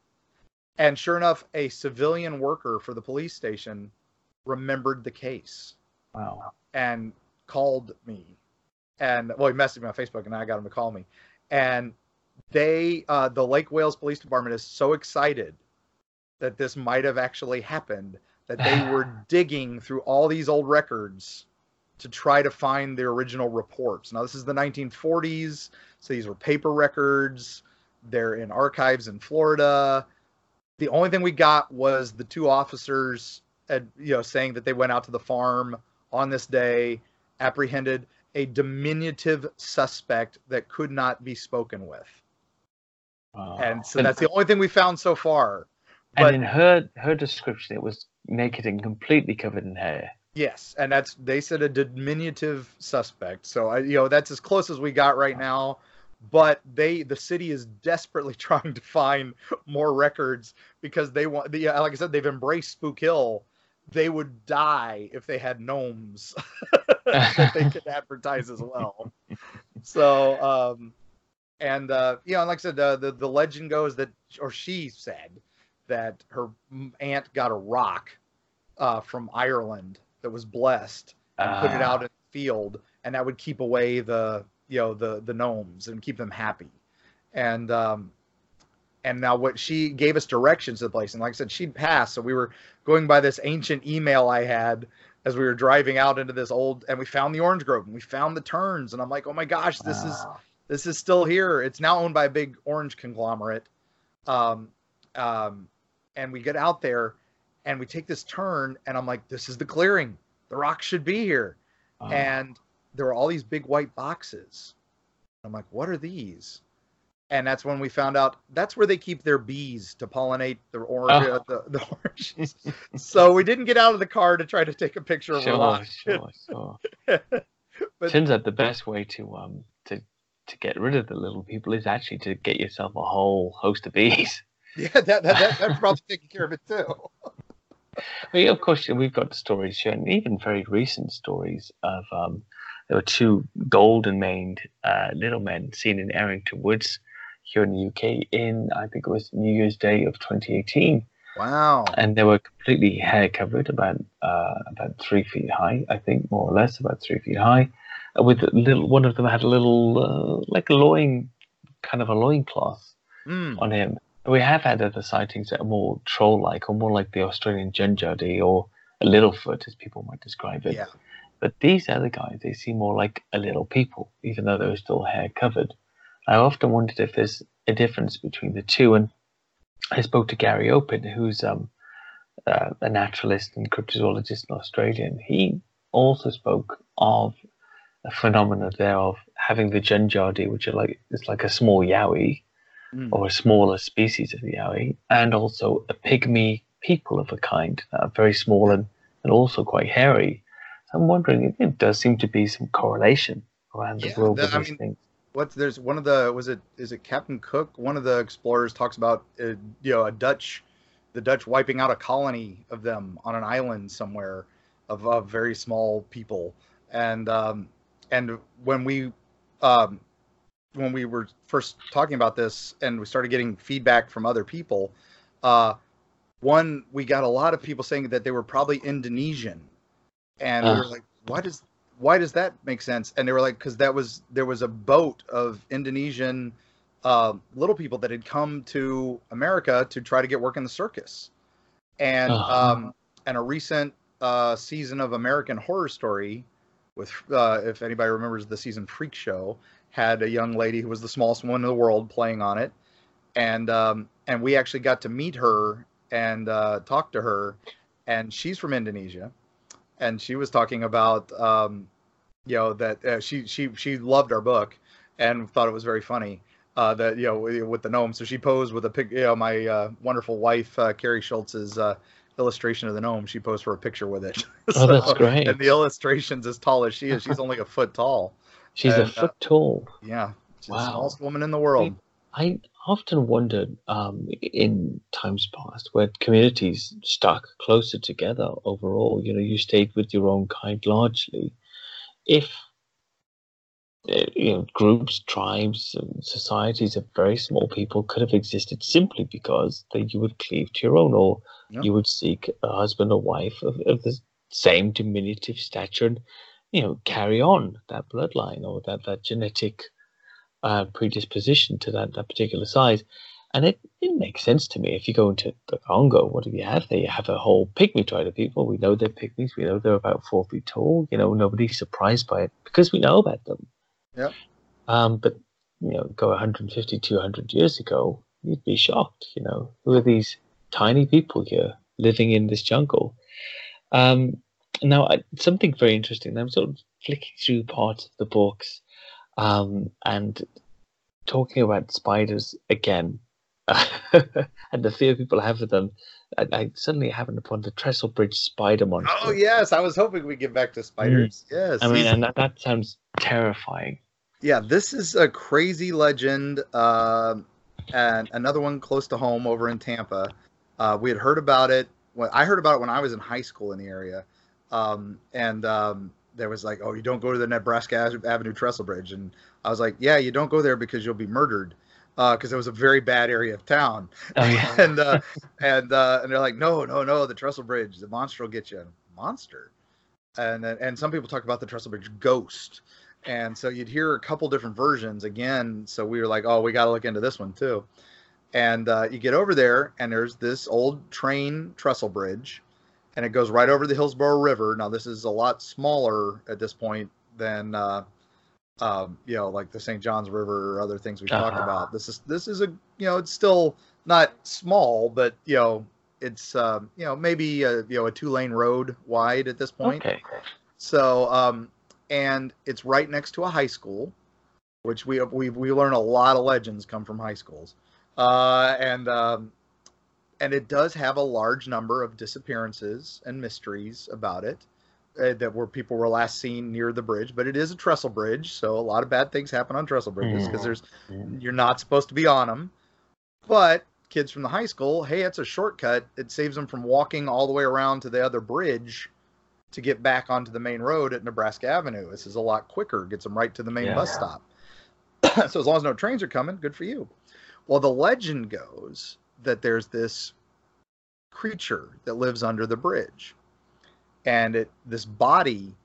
And sure enough, a civilian worker for the police station remembered the case. Wow. And called me. And well, he messaged me on Facebook and I got him to call me. And they, uh, the Lake Wales Police Department is so excited that this might have actually happened that they were digging through all these old records to try to find the original reports. Now, this is the 1940s, so these were paper records. They're in archives in Florida. The only thing we got was the two officers, you know, saying that they went out to the farm on this day, apprehended a diminutive suspect that could not be spoken with. Wow. And so that's the only thing we found so far. But, and in her her description, it was naked and completely covered in hair. Yes, and that's they said a diminutive suspect. So I, you know, that's as close as we got right now. But they, the city is desperately trying to find more records because they want. The, like I said, they've embraced Spook Hill. They would die if they had gnomes that they could advertise as well. So, um, and uh, you know, like I said, the, the the legend goes that, or she said that her aunt got a rock uh, from Ireland that was blessed and uh. put it out ah. in the field, and that would keep away the you know the the gnomes and keep them happy. And um, and now what she gave us directions to the place, and like I said, she'd passed, so we were going by this ancient email I had as we were driving out into this old, and we found the orange grove and we found the turns, and I'm like, oh my gosh, this is this is still here. It's now owned by a big orange conglomerate. Um, um, and we get out there and we take this turn and i'm like this is the clearing the rock should be here uh-huh. and there were all these big white boxes i'm like what are these and that's when we found out that's where they keep their bees to pollinate the orange oh. uh, the, the oranges so we didn't get out of the car to try to take a picture of sure, a rock sure, sure. but, turns out the best way to um to get rid of the little people is actually to get yourself a whole host of bees yeah that, that, that that's probably taking care of it too well, of course, we've got stories showing, even very recent stories of um, there were two golden maned uh, little men seen in Errington Woods here in the UK in, I think it was New Year's Day of 2018. Wow. And they were completely hair covered, about uh, about three feet high, I think, more or less, about three feet high. With little, one of them had a little, uh, like a loin, kind of a loincloth mm. on him we have had other sightings that are more troll-like, or more like the Australian Junjadi, or a Littlefoot, as people might describe it. Yeah. But these other guys, they seem more like a little people, even though they were still hair covered. I often wondered if there's a difference between the two, and I spoke to Gary Opit, who's um, uh, a naturalist and cryptozoologist in Australia, and he also spoke of a phenomena there of having the Junjadi, which are like it's like a small yowie, mm. or a smaller species of the yowie, and also a pygmy people of a kind that are very small and, and also quite hairy. I'm wondering if it does seem to be some correlation around yeah, the world with these mean, things. What's there's one of the was it is it Captain Cook? One of the explorers talks about uh, you know a Dutch, the Dutch wiping out a colony of them on an island somewhere of, of very small people, and um, and when we um, when we were first talking about this and we started getting feedback from other people, uh, one we got a lot of people saying that they were probably Indonesian, and uh. we were like, why does why does that make sense? And they were like, because that was there was a boat of Indonesian uh, little people that had come to America to try to get work in the circus, and uh-huh. um, and a recent uh, season of American Horror Story with uh, if anybody remembers the season Freak Show had a young lady who was the smallest one in the world playing on it, and um, and we actually got to meet her and uh, talk to her, and she's from Indonesia, and she was talking about um, you know that uh, she she she loved our book and thought it was very funny. Uh, that you know with the gnome, so she posed with a pic. You know, my uh, wonderful wife uh, Kari Schultz's uh, illustration of the gnome. She posed for a picture with it. so, oh, that's great. And the illustration's as tall as she is. She's only a foot tall. She's and, a foot uh, tall. Yeah, she's wow. the smallest woman in the world. I, I often wondered um, in times past where communities stuck closer together overall. You know, you stayed with your own kind largely. If uh, you know, groups, tribes, and societies of very small people could have existed simply because that you would cleave to your own, or you would seek a husband or wife of, of the same diminutive stature and you know carry on that bloodline or that that genetic uh, predisposition to that that particular size. And it, it makes sense to me. If you go into the Congo, what do you have there? You have a whole pygmy tribe of people. We know they're pygmies. We know they're about four feet tall. You know, nobody's surprised by it because we know about them. Yep. Um, but, you know, go 150, 200 years ago, you'd be shocked. You know, who are these tiny people here living in this jungle? Um, now, I, something very interesting. I'm sort of flicking through parts of the books um, and talking about spiders again and the fear people have of them. I, I suddenly happened upon the Trestle Bridge spider monster. Oh yes, I was hoping we'd get back to spiders. Mm. Yes, I mean, and that, that sounds terrifying. Yeah, this is a crazy legend, uh, and another one close to home over in Tampa. Uh, we had heard about it. When, I heard about it when I was in high school in the area, um, and um, there was like, "Oh, you don't go to the Nebraska Avenue Trestle Bridge," and I was like, "Yeah, you don't go there because you'll be murdered." Because uh, it was a very bad area of town. Oh, yeah. and uh, and uh, and they're like, no, no, no, the Trestle Bridge, the monster will get you. Monster, and and some people talk about the Trestle Bridge ghost, and so you'd hear a couple different versions again. So we were like, oh, we got to look into this one too. And uh, you get over there, and there's this old train trestle bridge, and it goes right over the Hillsborough River. Now this is a lot smaller at this point than uh, um, you know, like the St. Johns River or other things we uh-huh. talked about. This is this is a you know, it's still not small, but you know, it's um, you know maybe a, you know a two lane road wide at this point. Okay. So um, and it's right next to a high school, which we we we learn a lot of legends come from high schools, uh, and um, and it does have a large number of disappearances and mysteries about it uh, that where people were last seen near the bridge, but it is a trestle bridge, so a lot of bad things happen on trestle bridges because there's you're not supposed to be on them. But kids from the high school, hey, it's a shortcut. It saves them from walking all the way around to the other bridge to get back onto the main road at Nebraska Avenue. This is a lot quicker, gets them right to the main yeah. bus stop. so as long as no trains are coming, good for you. Well, the legend goes that there's this creature that lives under the bridge and it this body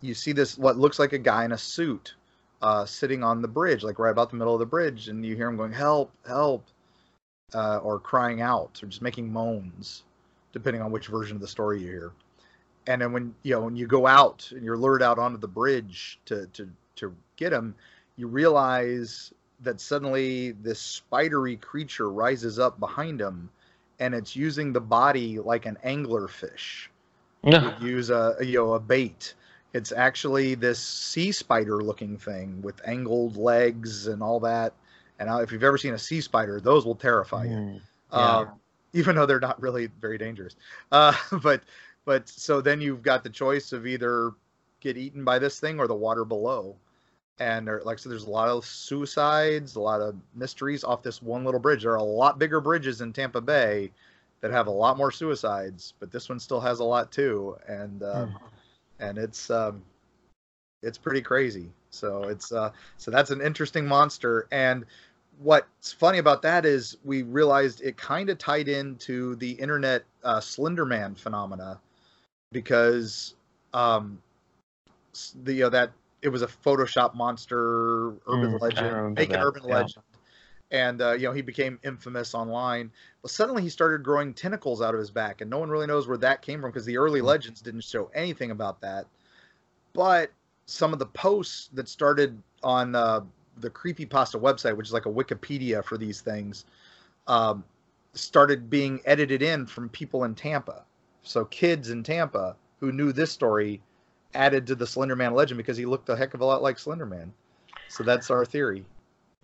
you see this what looks like a guy in a suit uh, sitting on the bridge like right about the middle of the bridge and you hear him going help help uh, or crying out or just making moans depending on which version of the story you hear. And then when you know when you go out and you're lured out onto the bridge to to to get him you realize that suddenly this spidery creature rises up behind him and it's using the body like an angler fish no. use a you know a bait. It's actually this sea spider looking thing with angled legs and all that. And if you've ever seen a sea spider, those will terrify you. Mm, yeah. uh, even though they're not really very dangerous. Uh, but but so then you've got the choice of either get eaten by this thing or the water below. And there, like so, there's a lot of suicides, a lot of mysteries off this one little bridge. There are a lot bigger bridges in Tampa Bay that have a lot more suicides, but this one still has a lot too, and uh, mm. and it's um, it's pretty crazy. So it's uh, so that's an interesting monster. And what's funny about that is we realized it kind of tied into the internet uh, Slenderman phenomena because um, the you know, that it was a Photoshop monster urban mm, legend, make an urban yeah. legend and uh, you know he became infamous online. But suddenly he started growing tentacles out of his back, and no one really knows where that came from because the early hmm. legends didn't show anything about that. But some of the posts that started on uh, the creepypasta website, which is like a Wikipedia for these things, um, started being edited in from people in Tampa. So kids in Tampa who knew this story added to the Slenderman legend because he looked a heck of a lot like Slenderman. So that's our theory.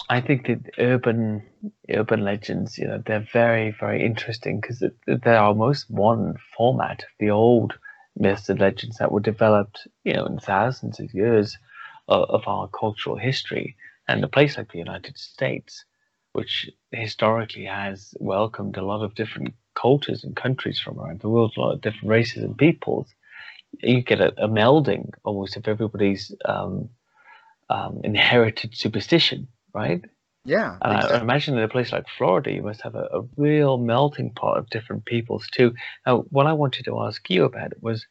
I think that urban urban legends, you know, they're very very interesting because they're almost one format of the old myths and legends that were developed, you know, in thousands of years of, of our cultural history. And a place like the United States, which historically has welcomed a lot of different cultures and countries from around the world, a lot of different races and peoples, you get a, a melding almost of everybody's um, um, inherited superstition right? Yeah. And exactly. I imagine in a place like Florida, you must have a, a, real melting pot of different peoples too. Now, what I wanted to ask you about was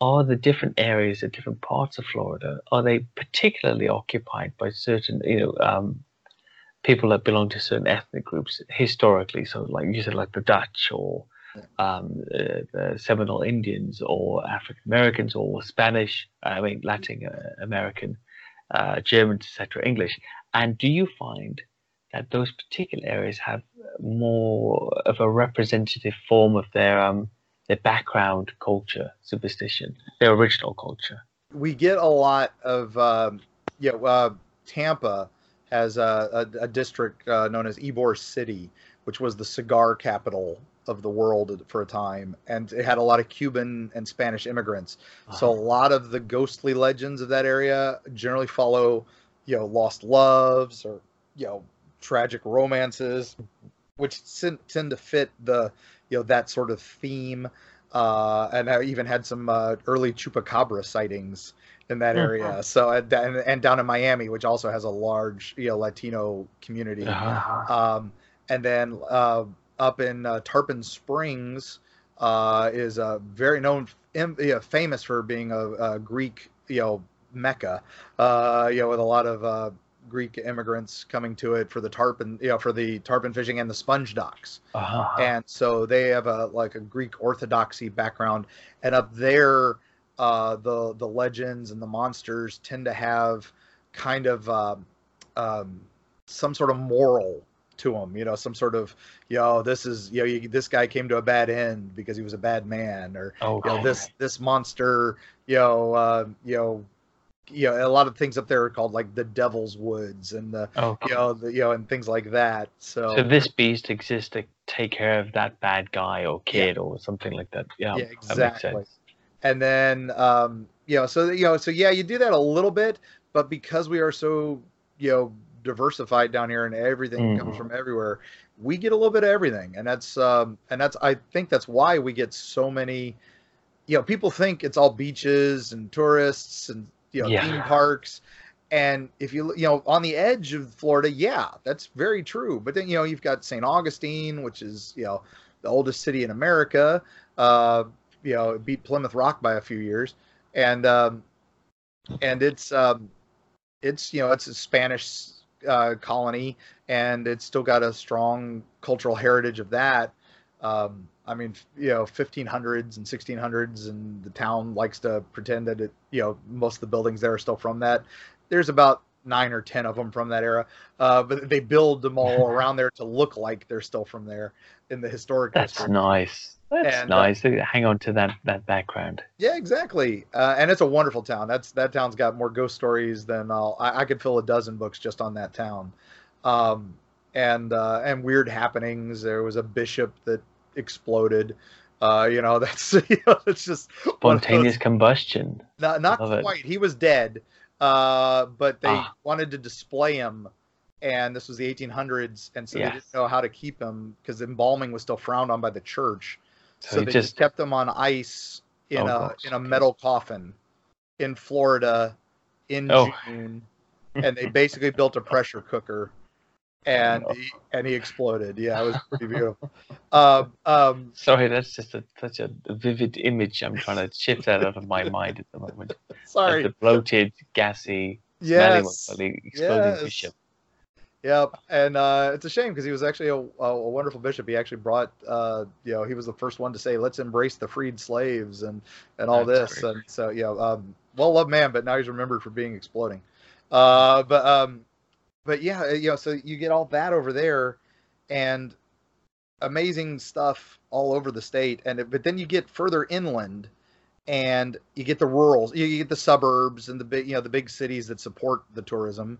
are the different areas of different parts of Florida, are they particularly occupied by certain, you know, um, people that belong to certain ethnic groups historically. So, like you said, like the Dutch or um, uh, the Seminole Indians or African Americans or Spanish, I mean Latin uh, American, uh, Germans, etc., English. And do you find that those particular areas have more of a representative form of their um, their background culture, superstition, their original culture? We get a lot of um, yeah. Uh, Tampa has a, a, a district uh, known as Ybor City, which was the cigar capital of the world for a time, and it had a lot of Cuban and Spanish immigrants. Uh-huh. So a lot of the ghostly legends of that area generally follow, you know, lost loves or you know tragic romances, which tend to fit the you know that sort of theme. Uh, and I even had some uh, early chupacabra sightings in that mm-hmm. area. Mm-hmm. So and, and, down in Miami, which also has a large you know Latino community. Uh-huh. Um, and then uh, up in uh, Tarpon Springs uh, is a very known, famous for being a, a, Greek, you know, mecca. Uh, you know, with a lot of uh, Greek immigrants coming to it for the tarpon, you know, for the tarpon fishing and the sponge docks. Uh-huh. And so they have a like a Greek orthodoxy background, and up there, uh, the the legends and the monsters tend to have kind of um, um, some sort of moral to them, you know some sort of you know this is you know you, this guy came to a bad end because he was a bad man or oh, you know this this monster you know uh, you know you know a lot of things up there are called like the devil's woods and the oh, you know the, you know and things like that so. So this beast exists to take care of that bad guy or kid yeah. or something like that. Yeah, yeah exactly. And then um you know so you know so yeah you do that a little bit but because we are so you know diversified down here and everything mm-hmm. comes from everywhere we get a little bit of everything. And that's um and that's i think that's why we get so many you know people think it's all beaches and tourists and you know yeah. theme parks and if you you know on the edge of florida yeah that's very true but then you know you've got st augustine which is you know the oldest city in america uh you know beat plymouth rock by a few years and um and it's um it's you know it's a spanish uh, colony, and it's still got a strong cultural heritage of that. Um, I mean, you know, 1500s and 1600s, and the town likes to pretend that it, you know, most of the buildings there are still from that. There's about nine or ten of them from that era, uh, but they build them all around there to look like they're still from there in the historic. That's district. nice. That's and, uh, nice. Uh, Hang on to that that background. Yeah, exactly. Uh, and it's a wonderful town. That's that town's got more ghost stories than I'll, I, I could fill a dozen books just on that town. Um, and uh, and weird happenings. There was a bishop that exploded. Uh, you know, that's you know, it's just spontaneous combustion. Not, not quite. It. He was dead, uh, but they ah. wanted to display him and this was the 1800s, and so yes. they didn't know how to keep him because embalming was still frowned on by the church. So, so they just kept them on ice in oh, a gosh. in a metal coffin in Florida in oh. June, and they basically built a pressure cooker, and oh. he, and he exploded. Yeah, it was pretty beautiful. um, um, Sorry, that's just a, such a vivid image. I'm trying to shift that out of my mind at the moment. Sorry, the bloated, gassy, yes. smelling, exploding yes. bishop. Yep, and uh, it's a shame because he was actually a, a, wonderful bishop. He actually brought, uh, you know, he was the first one to say, "Let's embrace the freed slaves" and and all That's this. And so, yeah, um, well loved man, but now he's remembered for being exploding. Uh, but um, but yeah, you know, so you get all that over there, and amazing stuff all over the state. And but then you get further inland, and you get the rurals, you, you get the suburbs and the big, you know, the big cities that support the tourism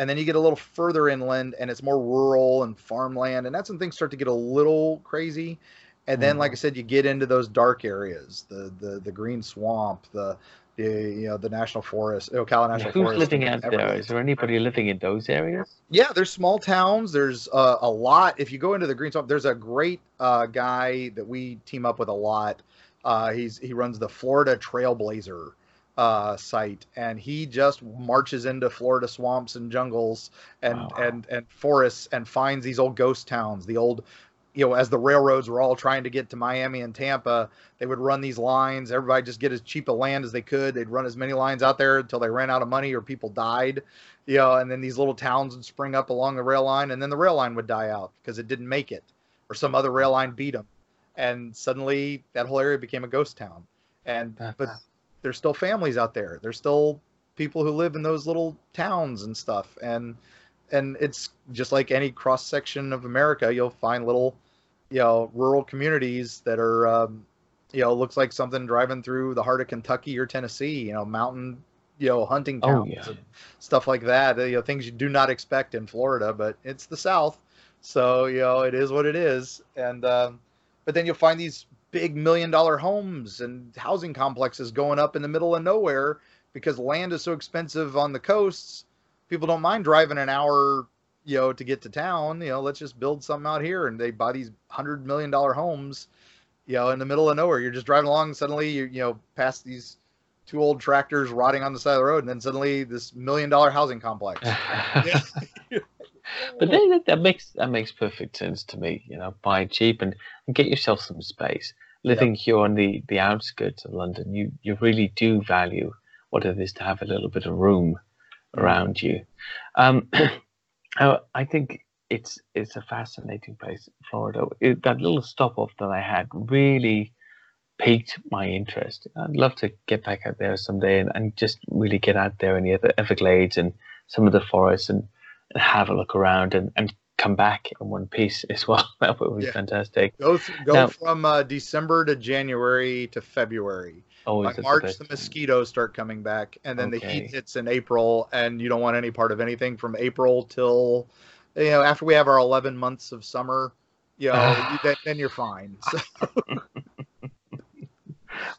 and then you get a little further inland and it's more rural and farmland and that's when things start to get a little crazy and then mm-hmm. like i said you get into those dark areas the the the green swamp the the you know the national forest ocala national who's forest living out there? Is there anybody living in those areas? Yeah there's small towns. There's uh, a lot. If you go into the green swamp there's a great uh, guy that we team up with a lot. Uh, he's he runs the florida trailblazer uh, site, and he just marches into Florida swamps and jungles and wow. and and forests and finds these old ghost towns, the old you know, as the railroads were all trying to get to Miami and Tampa, they would run these lines. Everybody just get as cheap a land as they could. They'd run as many lines out there until they ran out of money or people died, you know, and then these little towns would spring up along the rail line and then the rail line would die out because it didn't make it or some other rail line beat them. And suddenly that whole area became a ghost town. And, uh-huh. but there's still families out there. There's still people who live in those little towns and stuff. And, and it's just like any cross section of America, you'll find little, you know, rural communities that are, um, you know, looks like something driving through the heart of Kentucky or Tennessee, you know, mountain, you know, hunting towns Oh, yeah. and stuff like that. You know, things you do not expect in Florida, but it's the South, so you know, it is what it is. And um, but then you'll find these big million dollar homes and housing complexes going up in the middle of nowhere because land is so expensive on the coasts people don't mind driving an hour you know to get to town you know let's just build something out here and they buy these hundred million dollar homes you know in the middle of nowhere you're just driving along suddenly you you know past these two old tractors rotting on the side of the road and then suddenly this million dollar housing complex but then that, that makes that makes perfect sense to me. You know, buy cheap and, and get yourself some space. Living here on the, the outskirts of London, you, you really do value what it is to have a little bit of room around you. Um, I I think it's it's a fascinating place, Florida. It, that little stop off that I had really piqued my interest. I'd love to get back out there someday and, and just really get out there in the Ever- Everglades and some of the forests and, and have a look around and, and come back in one piece as well. That would be Yeah. fantastic. go th- go Now- from uh, december to january to february Always by at the march the mosquitoes start coming back and then the heat hits in april and you don't want any part of anything from april till you know after we have our 11 months of summer you know then, then you're fine so,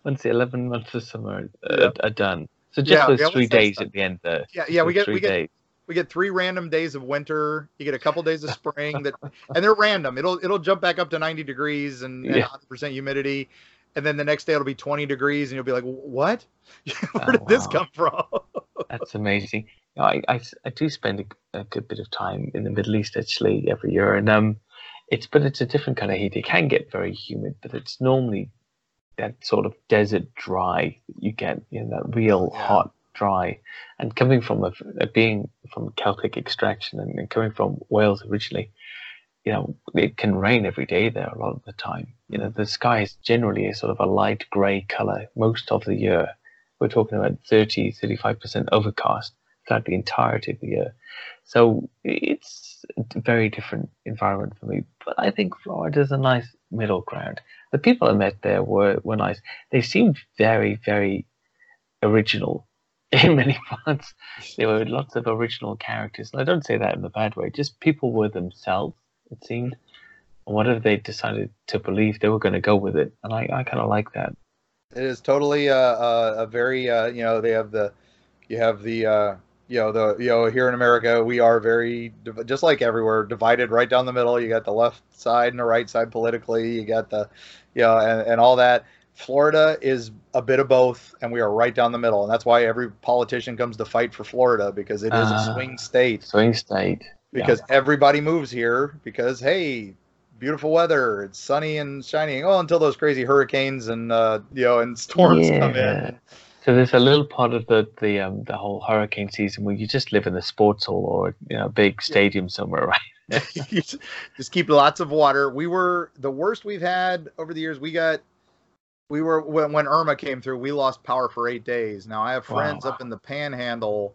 Once the 11 months of summer Yeah. are done. So just Yeah, those yeah, three days at the end there. yeah yeah we get three we get days. we get three random days of winter you get a couple days of spring that and they're random it'll it'll jump back up to 90 degrees and, and 100% humidity and then the next day it'll be 20 degrees and you'll be like what where Oh, did this come from That's amazing. You know, I, I, I do spend a, a good bit of time in the Middle East actually every year, and um, it's but it's a different kind of heat. It can get very humid, but it's normally that sort of desert dry that you get, you know, that real Yeah. hot dry. And coming from a, a being from Celtic extraction and, and coming from Wales originally, you know, it can rain every day there a lot of the time. You know, mm. the sky is generally a sort of a light grey color most of the year. We're talking about 30, 35% overcast throughout the entirety of the year. So it's a very different environment for me. But I think Florida's a nice middle ground. The people I met there were, were nice. They seemed very, very original in many parts. There were lots of original characters. And I don't say that in a bad way. Just people were themselves, it seemed. And whatever they decided to believe, they were going to go with it. And I, I kind of like that. It is totally a, a, a very uh, you know they have the you have the uh, you know the you know here in America we are very just like everywhere divided right down the middle. You got the left side and the right side politically. You got the you know and, and all that. Florida is a bit of both, and we are right down the middle, and that's why every politician comes to fight for Florida because it is Ah. a swing state. Swing state. Yeah. Because everybody moves here because hey, beautiful weather, it's sunny and shining. Oh, until those crazy hurricanes and uh, you know and storms come Yeah. in. So there's a little part of the the um the whole hurricane season where you just live in a sports hall or you know a big stadium somewhere, right? Just- just keep lots of water. We were the worst we've had over the years. We got we were when when Irma came through, we lost power for eight days. Now I have friends Wow. up in the Panhandle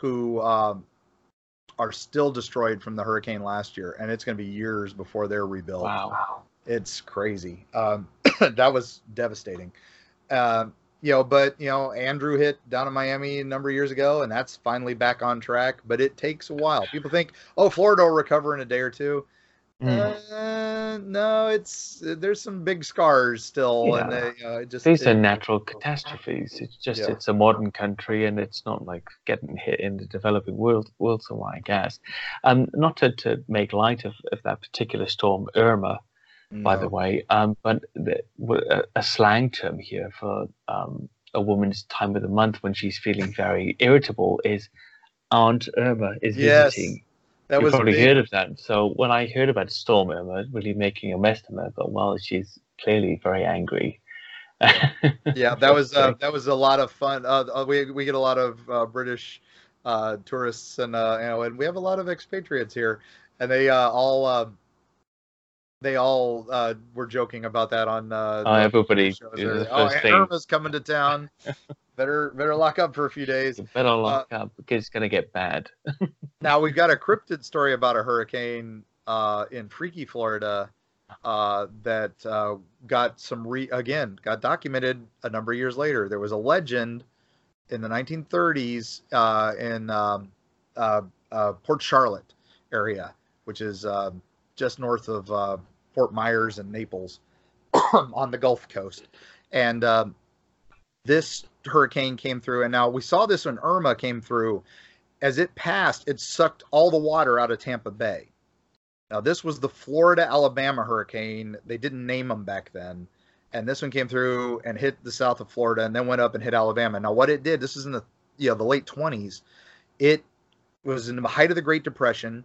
who um, are still destroyed from the hurricane last year, and it's going to be years before they're rebuilt. Wow. It's crazy. Um, that was devastating. Um, you know, but you know, Andrew hit down in Miami a number of years ago, and that's finally back on track. But it takes a while. People think, oh, Florida will recover in a day or two. Mm. Uh, no, it's there's some big scars still, and they, uh, just These it- are natural catastrophes. It's just Yeah. it's a modern country and it's not like getting hit in the developing world world somewhere, I guess. Um not to, to make light of, of that particular storm, Irma, by the way. Um, but the, a slang term here for um, a woman's time of the month when she's feeling very irritable is Aunt Irma is Yes. visiting. That you was probably big. heard of that. So when I heard about Storm Irma really making a mess of her, but well, she's clearly very angry. yeah, that was uh, that was a lot of fun. Uh, uh, we we get a lot of uh, British uh, tourists, and uh, you know, and we have a lot of expatriates here, and they uh, all uh, they all uh, were joking about that on. Uh, Oh, everybody. Oh, thing. Irma's coming to town. better better lock up for a few days. You better lock up because it's going to get bad. Now we've got a cryptid story about a hurricane uh, in Freaky, Florida, uh, that uh, got some re again got documented a number of years later. There was a legend in the 1930s uh, in um, uh, uh, Port Charlotte area, which is just north of Fort Myers and Naples on the Gulf Coast, and um, this hurricane came through. And now we saw this when Irma came through as it passed, it sucked all the water out of Tampa Bay. Now, this was the Florida Alabama hurricane. They didn't name them back then. And this one came through and hit the south of Florida and then went up and hit Alabama. Now, what it did, this is in the you know, the late 20s. It was in the height of the Great Depression.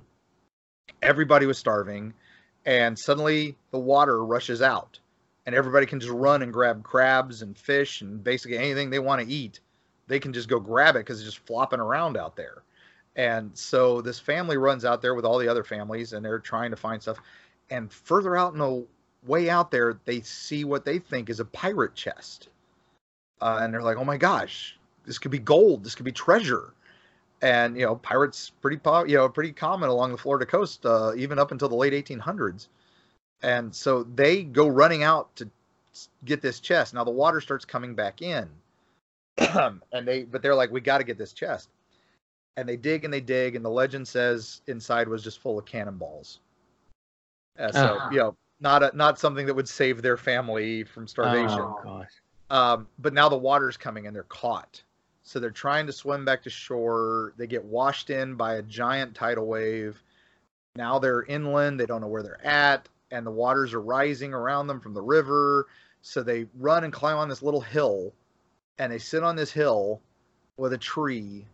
Everybody was starving. And suddenly the water rushes out. And everybody can just run and grab crabs and fish and basically anything they want to eat they can just go grab it because it's just flopping around out there. And so this family runs out there with all the other families and they're trying to find stuff. And further out in the way out there, they see what they think is a pirate chest. Uh, and they're like, oh my gosh, this could be gold. This could be treasure. And, you know, pirates pretty, po- you know, pretty common along the Florida coast, uh, even up until the late 1800s. And so they go running out to get this chest. Now the water starts coming back in and they but they're like we got to get this chest. And they dig and they dig and the legend says inside was just full of cannonballs. Uh, so Ah. you know not a, not something that would save their family from starvation. Oh, gosh. um, but now the water's coming and they're caught. So they're trying to swim back to shore. They get washed in by a giant tidal wave. Now they're inland. They don't know where they're at. And the waters are rising around them from the river. So they run and climb on this little hill and they sit on this hill with a tree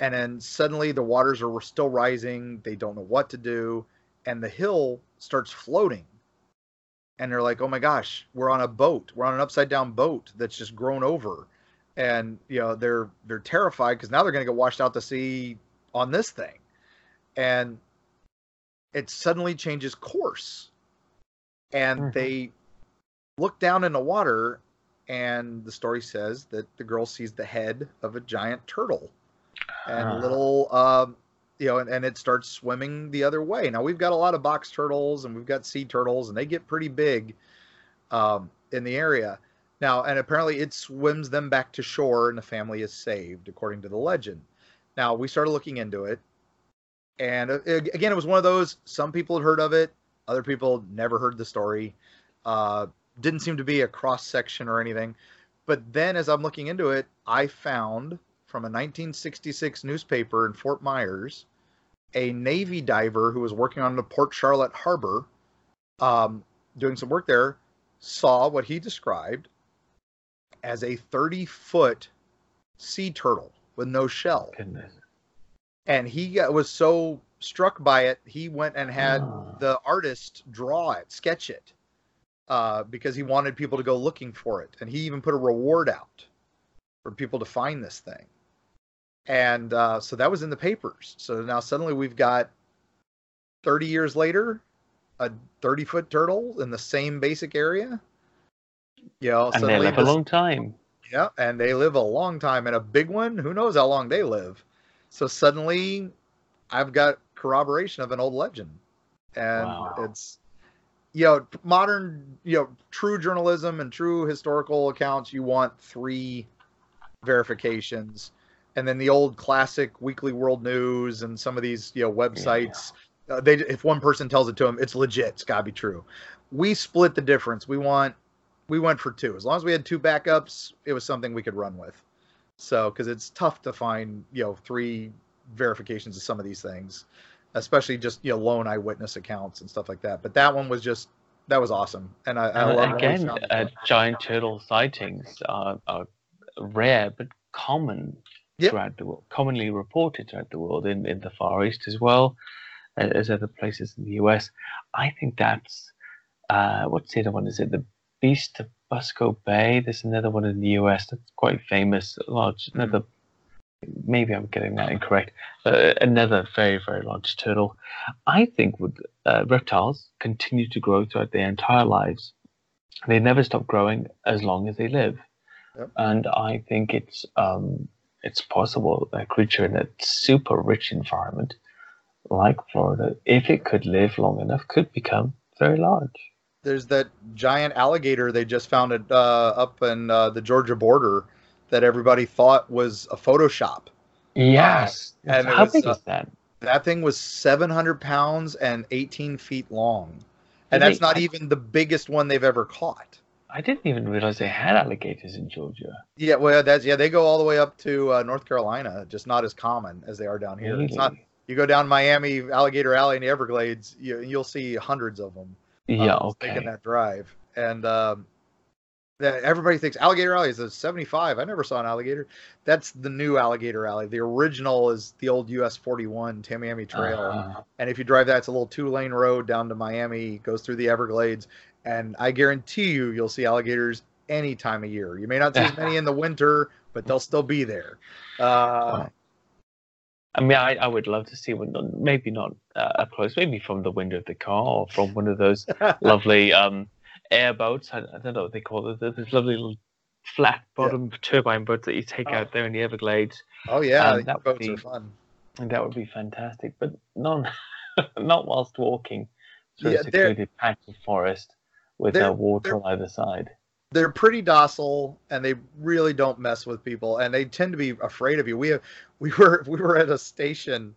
and then suddenly the waters are still rising they don't know what to do and the hill starts floating. And they're like oh my gosh we're on a boat we're on an upside down boat that's just grown over. And you know they're they're terrified because now they're going to get washed out to sea on this thing. And it suddenly changes course. And Mhm. they look down in the water and the story says that the girl sees the head of a giant turtle and Ah. little um you know and, and it starts swimming the other way. Now we've got a lot of box turtles and we've got sea turtles and they get pretty big um, in the area. Now and apparently it swims them back to shore and the family is saved according to the legend. Now we started looking into it and uh, again it was one of those some people had heard of it other people never heard the story. Uh, didn't seem to be a cross section or anything but then as i'm looking into it i found from a 1966 newspaper in fort myers a navy diver who was working on the port charlotte harbor um, doing some work there saw what he described as a 30 foot sea turtle with no shell Goodness. and he got, was so struck by it he went and had Ah. the artist draw it sketch it uh, because he wanted people to go looking for it and he even put a reward out for people to find this thing and uh, so that was in the papers so now suddenly we've got 30 years later a 30 foot turtle in the same basic area you know And they live a long time. yeah, and they live a long time. And a big one, who knows how long they live. So suddenly, I've got corroboration of an old legend, and Wow. it's you know modern you know true journalism and true historical accounts. You want three verifications, and then the old classic Weekly World News and some of these you know websites. Uh, they if one person tells it to them, it's legit. It's got to be true. We split the difference. We want we went for two. As long as we had two backups, it was something we could run with. So, because it's tough to find, you know, three verifications of some of these things, especially just you know lone eyewitness accounts and stuff like that. But that one was just that was awesome, and I, I And love again, uh, giant turtle sightings are, are rare but common Yep. throughout the world, commonly reported throughout the world, in, in the Far East as well. as other places in the US. I think that's uh, what's the other one? Is it the Beast of Busco Bay? There's another one in the US that's quite famous. Large, Hmm. another. Maybe I'm getting that incorrect. Uh, another very, very large turtle. I think with uh, reptiles continue to grow throughout their entire lives. They never stop growing as long as they live, Yep. and I think it's um, it's possible a creature in a super rich environment like Florida, if it could live long enough, could become very large. There's that giant alligator they just found it uh, up in uh, the Georgia border that everybody thought was a Photoshop. Yes. and it How was, big uh, is that? That thing was 700 pounds and 18 feet long. And Did that's they- not I- even the biggest one they've ever caught. I didn't even realize they had alligators in Georgia. Yeah, well, that's yeah. They go all the way up to uh, North Carolina, just not as common as they are down here. It's not. You go down Miami, Alligator Alley in the Everglades, you, you'll see hundreds of them. Yeah, uh, okay. Making that drive, and um, that everybody thinks Alligator Alley is a 75. I never saw an alligator. That's the new Alligator Alley. The original is the old US 41 Tamiami Trail. Uh-huh. And if you drive that, it's a little two lane road down to Miami, goes through the Everglades. And I guarantee you, you'll see alligators any time of year. You may not see as many in the winter, but they'll still be there. Uh, I mean, I, I would love to see one, maybe not uh, up close, maybe from the window of the car or from one of those lovely um, airboats. I, I don't know what they call it. Those lovely little flat bottom turbine boats that you take Oh. out there in the Everglades. oh, yeah, Um, that would boats be- are fun. And that would be fantastic, but not not whilst walking through Yeah, a secluded patch of forest with uh, water on either side. They're pretty docile and they really don't mess with people and they tend to be afraid of you. We have, we were we were at a station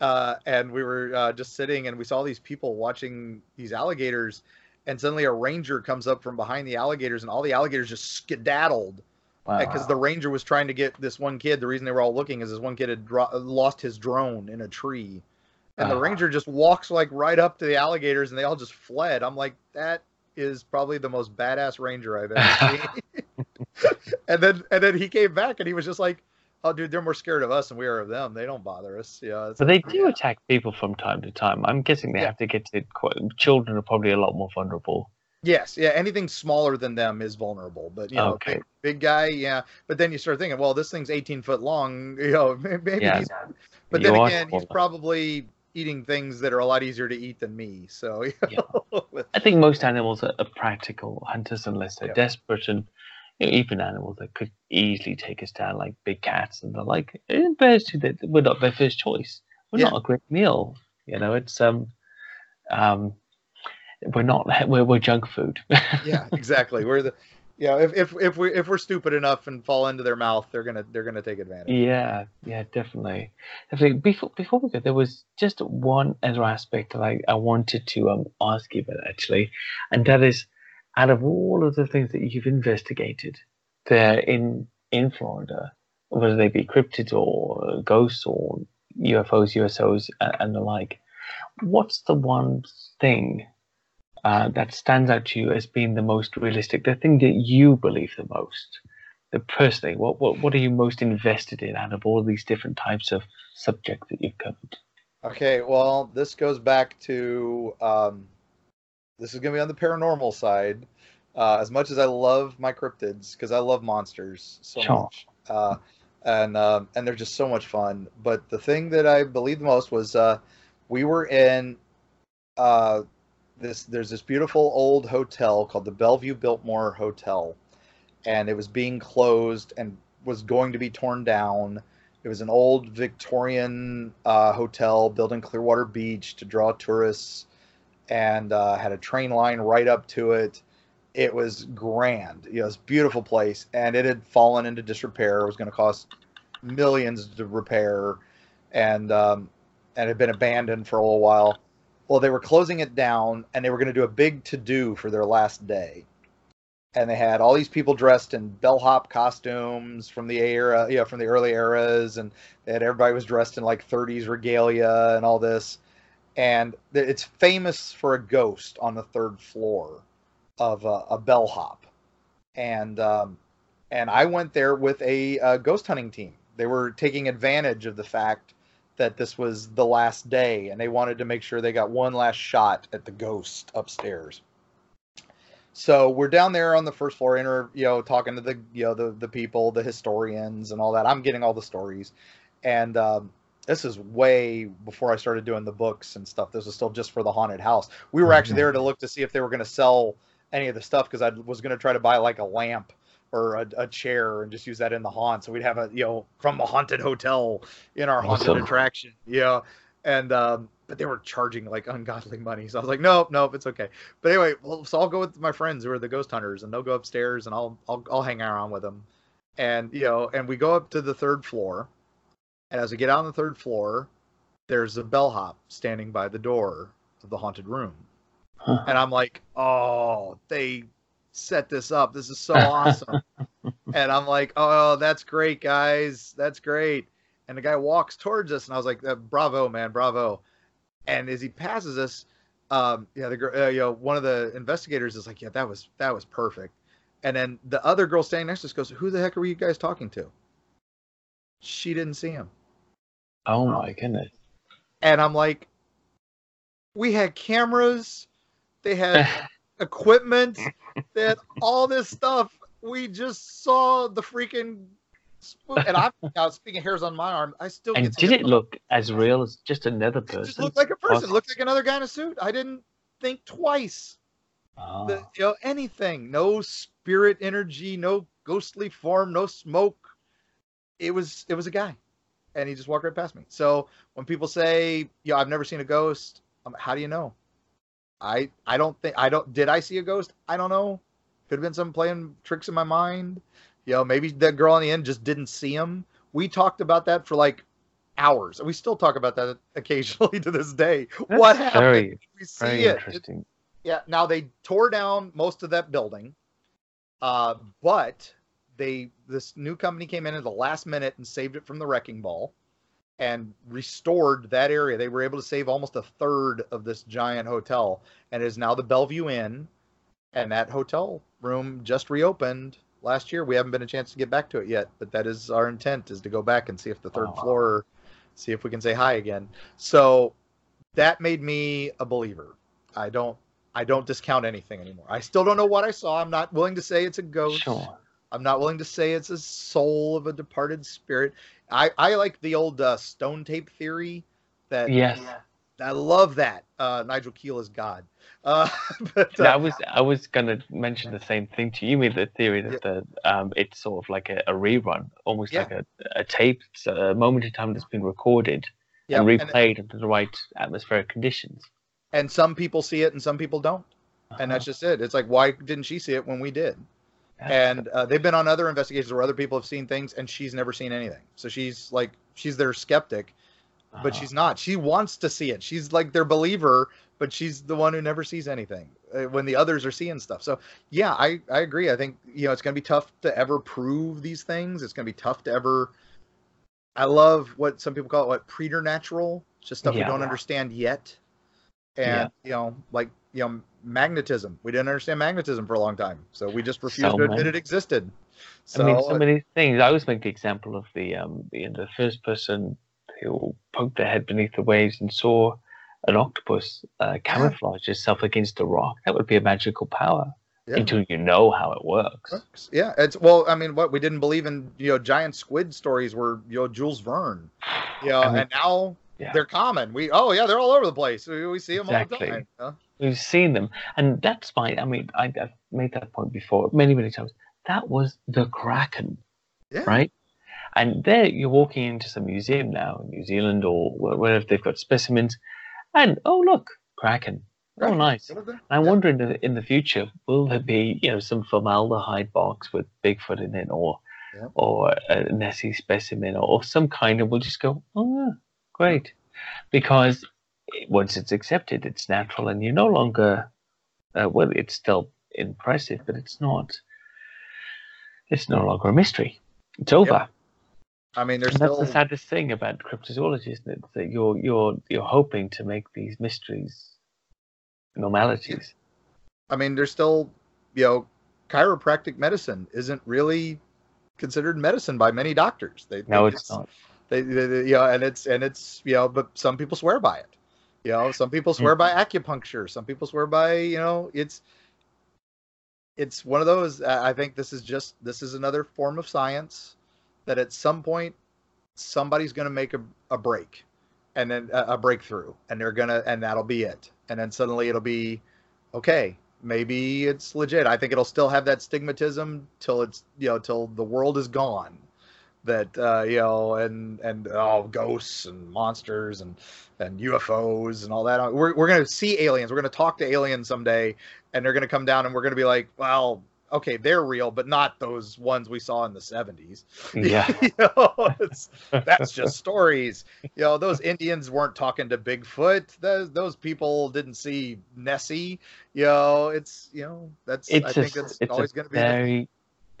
uh, and we were uh, just sitting and we saw these people watching these alligators and suddenly a ranger comes up from behind the alligators and all the alligators just skedaddled Wow. because the ranger was trying to get this one kid. The reason they were all looking is this one kid had dro- lost his drone in a tree, and the Ah. ranger just walks like right up to the alligators, and they all just fled. I'm like, that is probably the most badass ranger I've ever seen. and then and then he came back, and he was just like, oh, dude, they're more scared of us than we are of them. They don't bother us. Yeah, But they do yeah. attack people from time to time. I'm guessing they Yeah. have to get to quite, children are probably a lot more vulnerable. Yes, yeah. Anything smaller than them is vulnerable, but you know, Okay. big, big guy, yeah. But then you start thinking, well, this thing's 18 foot long. You know, maybe Yeah, he's But You then again, he's probably eating things that are a lot easier to eat than me. So you Yeah. know, I think most animals are, are practical hunters unless they're Yeah. desperate, and you know, even animals that could easily take us down, like big cats and the like. eh, Bears too. That we're not their first choice. We're Yeah. not a great meal. You know, it's um, um, we're not we're, we're junk food. yeah, exactly. We're the yeah. If if if we if we're stupid enough and fall into their mouth, they're gonna they're gonna take advantage. Yeah, yeah, definitely. Definitely. Before before we go, there was just one other aspect that I, I wanted to um ask you about actually, and that is, out of all of the things that you've investigated there in in Florida, whether they be cryptids or ghosts or UFOs, USOs, and, and the like, what's the one thing uh, that stands out to you as being the most realistic, the thing that you believe the most? the personally, what, what what are you most invested in out of all these different types of subjects that you've covered? Okay, well, this goes back to um, this is gonna be on the paranormal side. Uh, as much as I love my cryptids, because I love monsters so much, uh, and um, and they're just so much fun. But the thing that I believe the most was uh, we were in uh, this. There's this beautiful old hotel called the Belleview Biltmore Hotel, and it was being closed and was going to be torn down. It was an old Victorian uh, hotel built in Clearwater Beach to draw tourists, and uh, had a train line right up to it. It was grand. You know, it's a beautiful place, and it had fallen into disrepair. It was going to cost millions to repair, and um, and had been abandoned for a little while. Well, they were closing it down, and they were going to do a big to do for their last day and they had all these people dressed in bellhop costumes from the era, you know, from the early eras, and had everybody was dressed in like 30s regalia and all this. And it's famous for a ghost on the third floor of a, a bellhop, and um, and I went there with a, uh ghost hunting team. They were taking advantage of the fact that this was the last day and they wanted to make sure they got one last shot at the ghost upstairs. So we're down there on the first floor, inter, you know, talking to the, you know, the the people, the historians, and all that. I'm getting all the stories, and um, this is way before I started doing the books and stuff. This was still just for the haunted house. We were actually there to look to see if they were going to sell any of the stuff because I was going to try to buy like a lamp or a, a, chair and just use that in the haunt. So we'd have a you know from a haunted hotel in our haunted awesome. attraction. Yeah, and um, but they were charging like ungodly money. So I was like, nope, nope, it's okay. But anyway, well, so I'll go with my friends who are the ghost hunters, and they'll go upstairs, and I'll I'll I'll hang around with them, and you know, and we go up to the third floor, and as we get out on the third floor, there's a bellhop standing by the door of the haunted room, huh. and I'm like, oh, they set this up. This is so awesome. and I'm like, oh, that's great, guys. That's great. And the guy walks towards us, and I was like, uh, bravo, man, bravo. And as he passes us, um, yeah, the uh, you know one of the investigators is like, yeah, that was that was perfect. And then the other girl standing next to us goes, who the heck are you guys talking to? She didn't see him. Oh my goodness. And I'm like, we had cameras, they had equipment, they had all this stuff. We just saw the freaking and I'm now speaking hairs on my arm. I still and did it look as real as just another person? It just looked like a person. Looked like another guy in a suit. I didn't think twice. Oh. The, you know anything? No spirit energy, no ghostly form, no smoke. It was it was a guy, and he just walked right past me. So when people say, "Yeah, I've never seen a ghost," um, how do you know? I I don't think I don't. Did I see a ghost? I don't know. Could have been some playing tricks in my mind. You know, maybe that girl on the end just didn't see him. We talked about that for like hours. We still talk about that occasionally to this day. That's what happened? Very, we see very it. interesting. It, yeah. Now they tore down most of that building, uh, but they this new company came in at the last minute and saved it from the wrecking ball and restored that area. They were able to save almost a third of this giant hotel, and it is now the Belleview Inn. And that hotel room just reopened last year. We haven't been a chance to get back to it yet, but that is our intent is to go back and see if the third oh, floor, see if we can say hi again. So that made me a believer. I don't I don't discount anything anymore. I still don't know what I saw. I'm not willing to say it's a ghost. Sure. I'm not willing to say it's a soul of a departed spirit. I, I like the old uh, stone tape theory that yes. I love that. Uh, Nigel Kneale is God. Uh, but, uh, I was I was gonna mention the same thing to you. With the theory that yeah. the um, it's sort of like a, a rerun, almost yeah. like a, a tape, a moment in time that's been recorded yeah. and replayed and, under the right atmospheric conditions. And some people see it and some people don't, uh-huh. and that's uh-huh. just it. It's like why didn't she see it when we did? And uh, they've been on other investigations where other people have seen things and she's never seen anything. So she's like she's their skeptic but uh-huh. she's not. She wants to see it. She's like their believer, but she's the one who never sees anything uh, when the others are seeing stuff. So yeah, I I agree. I think you know it's going to be tough to ever prove these things. It's going to be tough to ever. I love what some people call it what preternatural. It's just stuff yeah. we don't understand yet, and yeah. you know like you know magnetism. We didn't understand magnetism for a long time, so we just refused so to admit it existed. So, I mean, so many things. I always make the example of the um the, the first person who poked their head beneath the waves and saw an octopus uh, camouflage itself against a rock. That would be a magical power. Yeah. Until you know how it works. Yeah, it's well. I mean, what we didn't believe in, you know, giant squid stories were, you know, Jules Verne, you know, I mean, and now yeah. they're common. We oh yeah, they're all over the place. We, we see them exactly. all the time. We've seen them, and that's my. I mean, I, have made that point before many many times. That was the kraken, yeah. right? And there, you're walking into some museum now in New Zealand or wherever they've got specimens, and oh look, kraken. Oh, nice. I'm wondering in the future, will there be you know some formaldehyde box with Bigfoot in it, or yeah. or a Nessie specimen, or some kind, and we'll just go, oh, yeah, great, because once it's accepted, it's natural, and you're no longer, uh, well, it's still impressive, but it's not. It's no longer a mystery. It's over. Yep. I mean, there's that's the saddest thing about cryptozoology, isn't it? That you're you're you're hoping to make these mysteries normalities. I mean, there's still, you know, chiropractic medicine isn't really considered medicine by many doctors. They, no, they it's just, not. They, they, they, you know, and it's and it's you know, but some people swear by it. You know, some people mm. swear by acupuncture. Some people swear by you know, it's it's one of those. I think this is just this is another form of science that at some point somebody's going to make a, a break and then a, a breakthrough and they're gonna and that'll be it and then suddenly it'll be okay maybe it's legit i think it'll still have that stigmatism till it's you know till the world is gone that uh, you know and and oh ghosts and monsters and and ufos and all that we're, we're gonna see aliens we're gonna talk to aliens someday and they're gonna come down and we're gonna be like well okay, they're real, but not those ones we saw in the 70s. Yeah. you know, that's just stories. You know, those Indians weren't talking to Bigfoot. Those those people didn't see Nessie. You know, it's you know, that's it's I a, think that's it's always gonna be very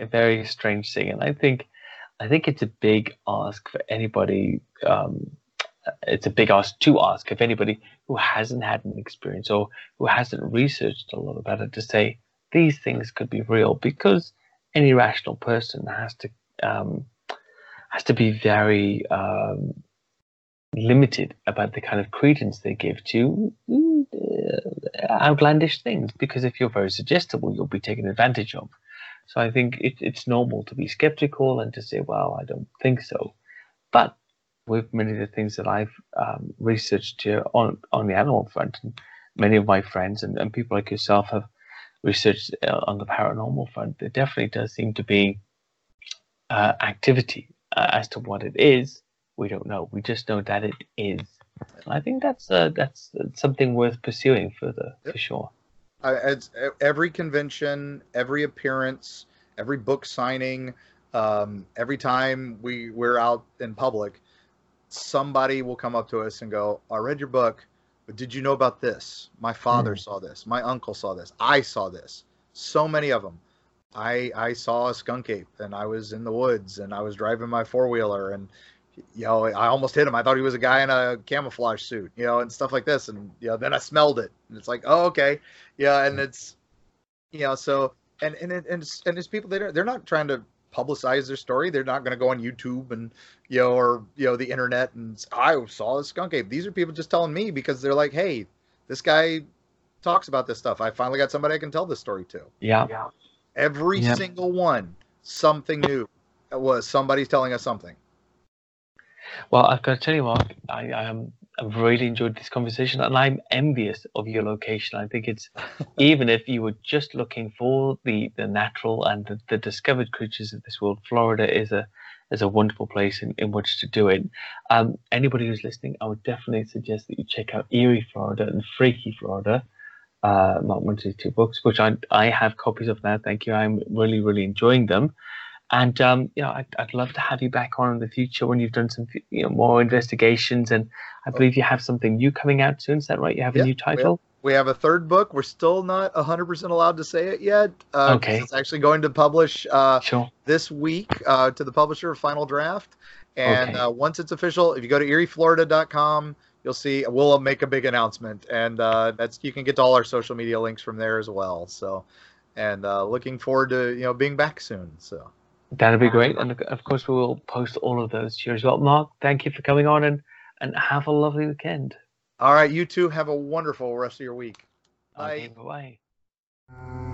a very strange thing. And I think I think it's a big ask for anybody um it's a big ask to ask if anybody who hasn't had an experience or who hasn't researched a lot about it to say these things could be real because any rational person has to um, has to be very um, limited about the kind of credence they give to uh, outlandish things. Because if you're very suggestible you'll be taken advantage of so i think it, it's normal to be skeptical and to say well i don't think so but with many of the things that i've um, researched here on on the animal front and many of my friends and, and people like yourself have research uh, on the paranormal front, there definitely does seem to be uh, activity uh, as to what it is. We don't know. We just know that it is. And I think that's uh, that's something worth pursuing further yep. for sure. It's every convention, every appearance, every book signing, um, every time we we're out in public, somebody will come up to us and go, "I read your book. But did you know about this? My father mm. saw this. My uncle saw this. I saw this. So many of them. I I saw a skunk ape and I was in the woods and I was driving my four wheeler and you know I almost hit him. I thought he was a guy in a camouflage suit, you know, and stuff like this. And you know then I smelled it and it's like oh okay, yeah, and it's you know so and and and it's, and it's people they're not they're not trying to publicize their story. They're not going to go on YouTube and you know or you know the internet and I saw a skunk ape. These are people just telling me because they're like, hey, this guy talks about this stuff. I finally got somebody I can tell this story to. Yeah. yeah. Every yep. single one, something new. It was somebody's telling us something. Well, I've got to tell you, Mark, I, I am I've really enjoyed this conversation, and I'm envious of your location. I think it's even if you were just looking for the the natural and the, the discovered creatures of this world, Florida is a is a wonderful place in, in which to do it. Um, anybody who's listening, I would definitely suggest that you check out Eerie, Florida, and Freaky, Florida. Uh, Mark Muncy's two books, which I I have copies of now. Thank you. I'm really really enjoying them. And um, you know, I'd, I'd love to have you back on in the future when you've done some you know more investigations. And I believe you have something new coming out soon. Is that right? You have a new title. We have, we have, a third book. We're still not hundred percent allowed to say it yet. Uh, okay. It's actually going to publish uh, sure. this week uh, to the publisher, Final Draft. And okay. Uh, once it's official, if you go to eerieflorida.com, you'll see we'll make a big announcement, and uh, that's you can get to all our social media links from there as well. So, and uh, looking forward to you know being back soon. So. That'd be great. And of course, we will post all of those here as well. Mark, thank you for coming on and, and have a lovely weekend. All right. You too. Have a wonderful rest of your week. Bye. Okay, bye.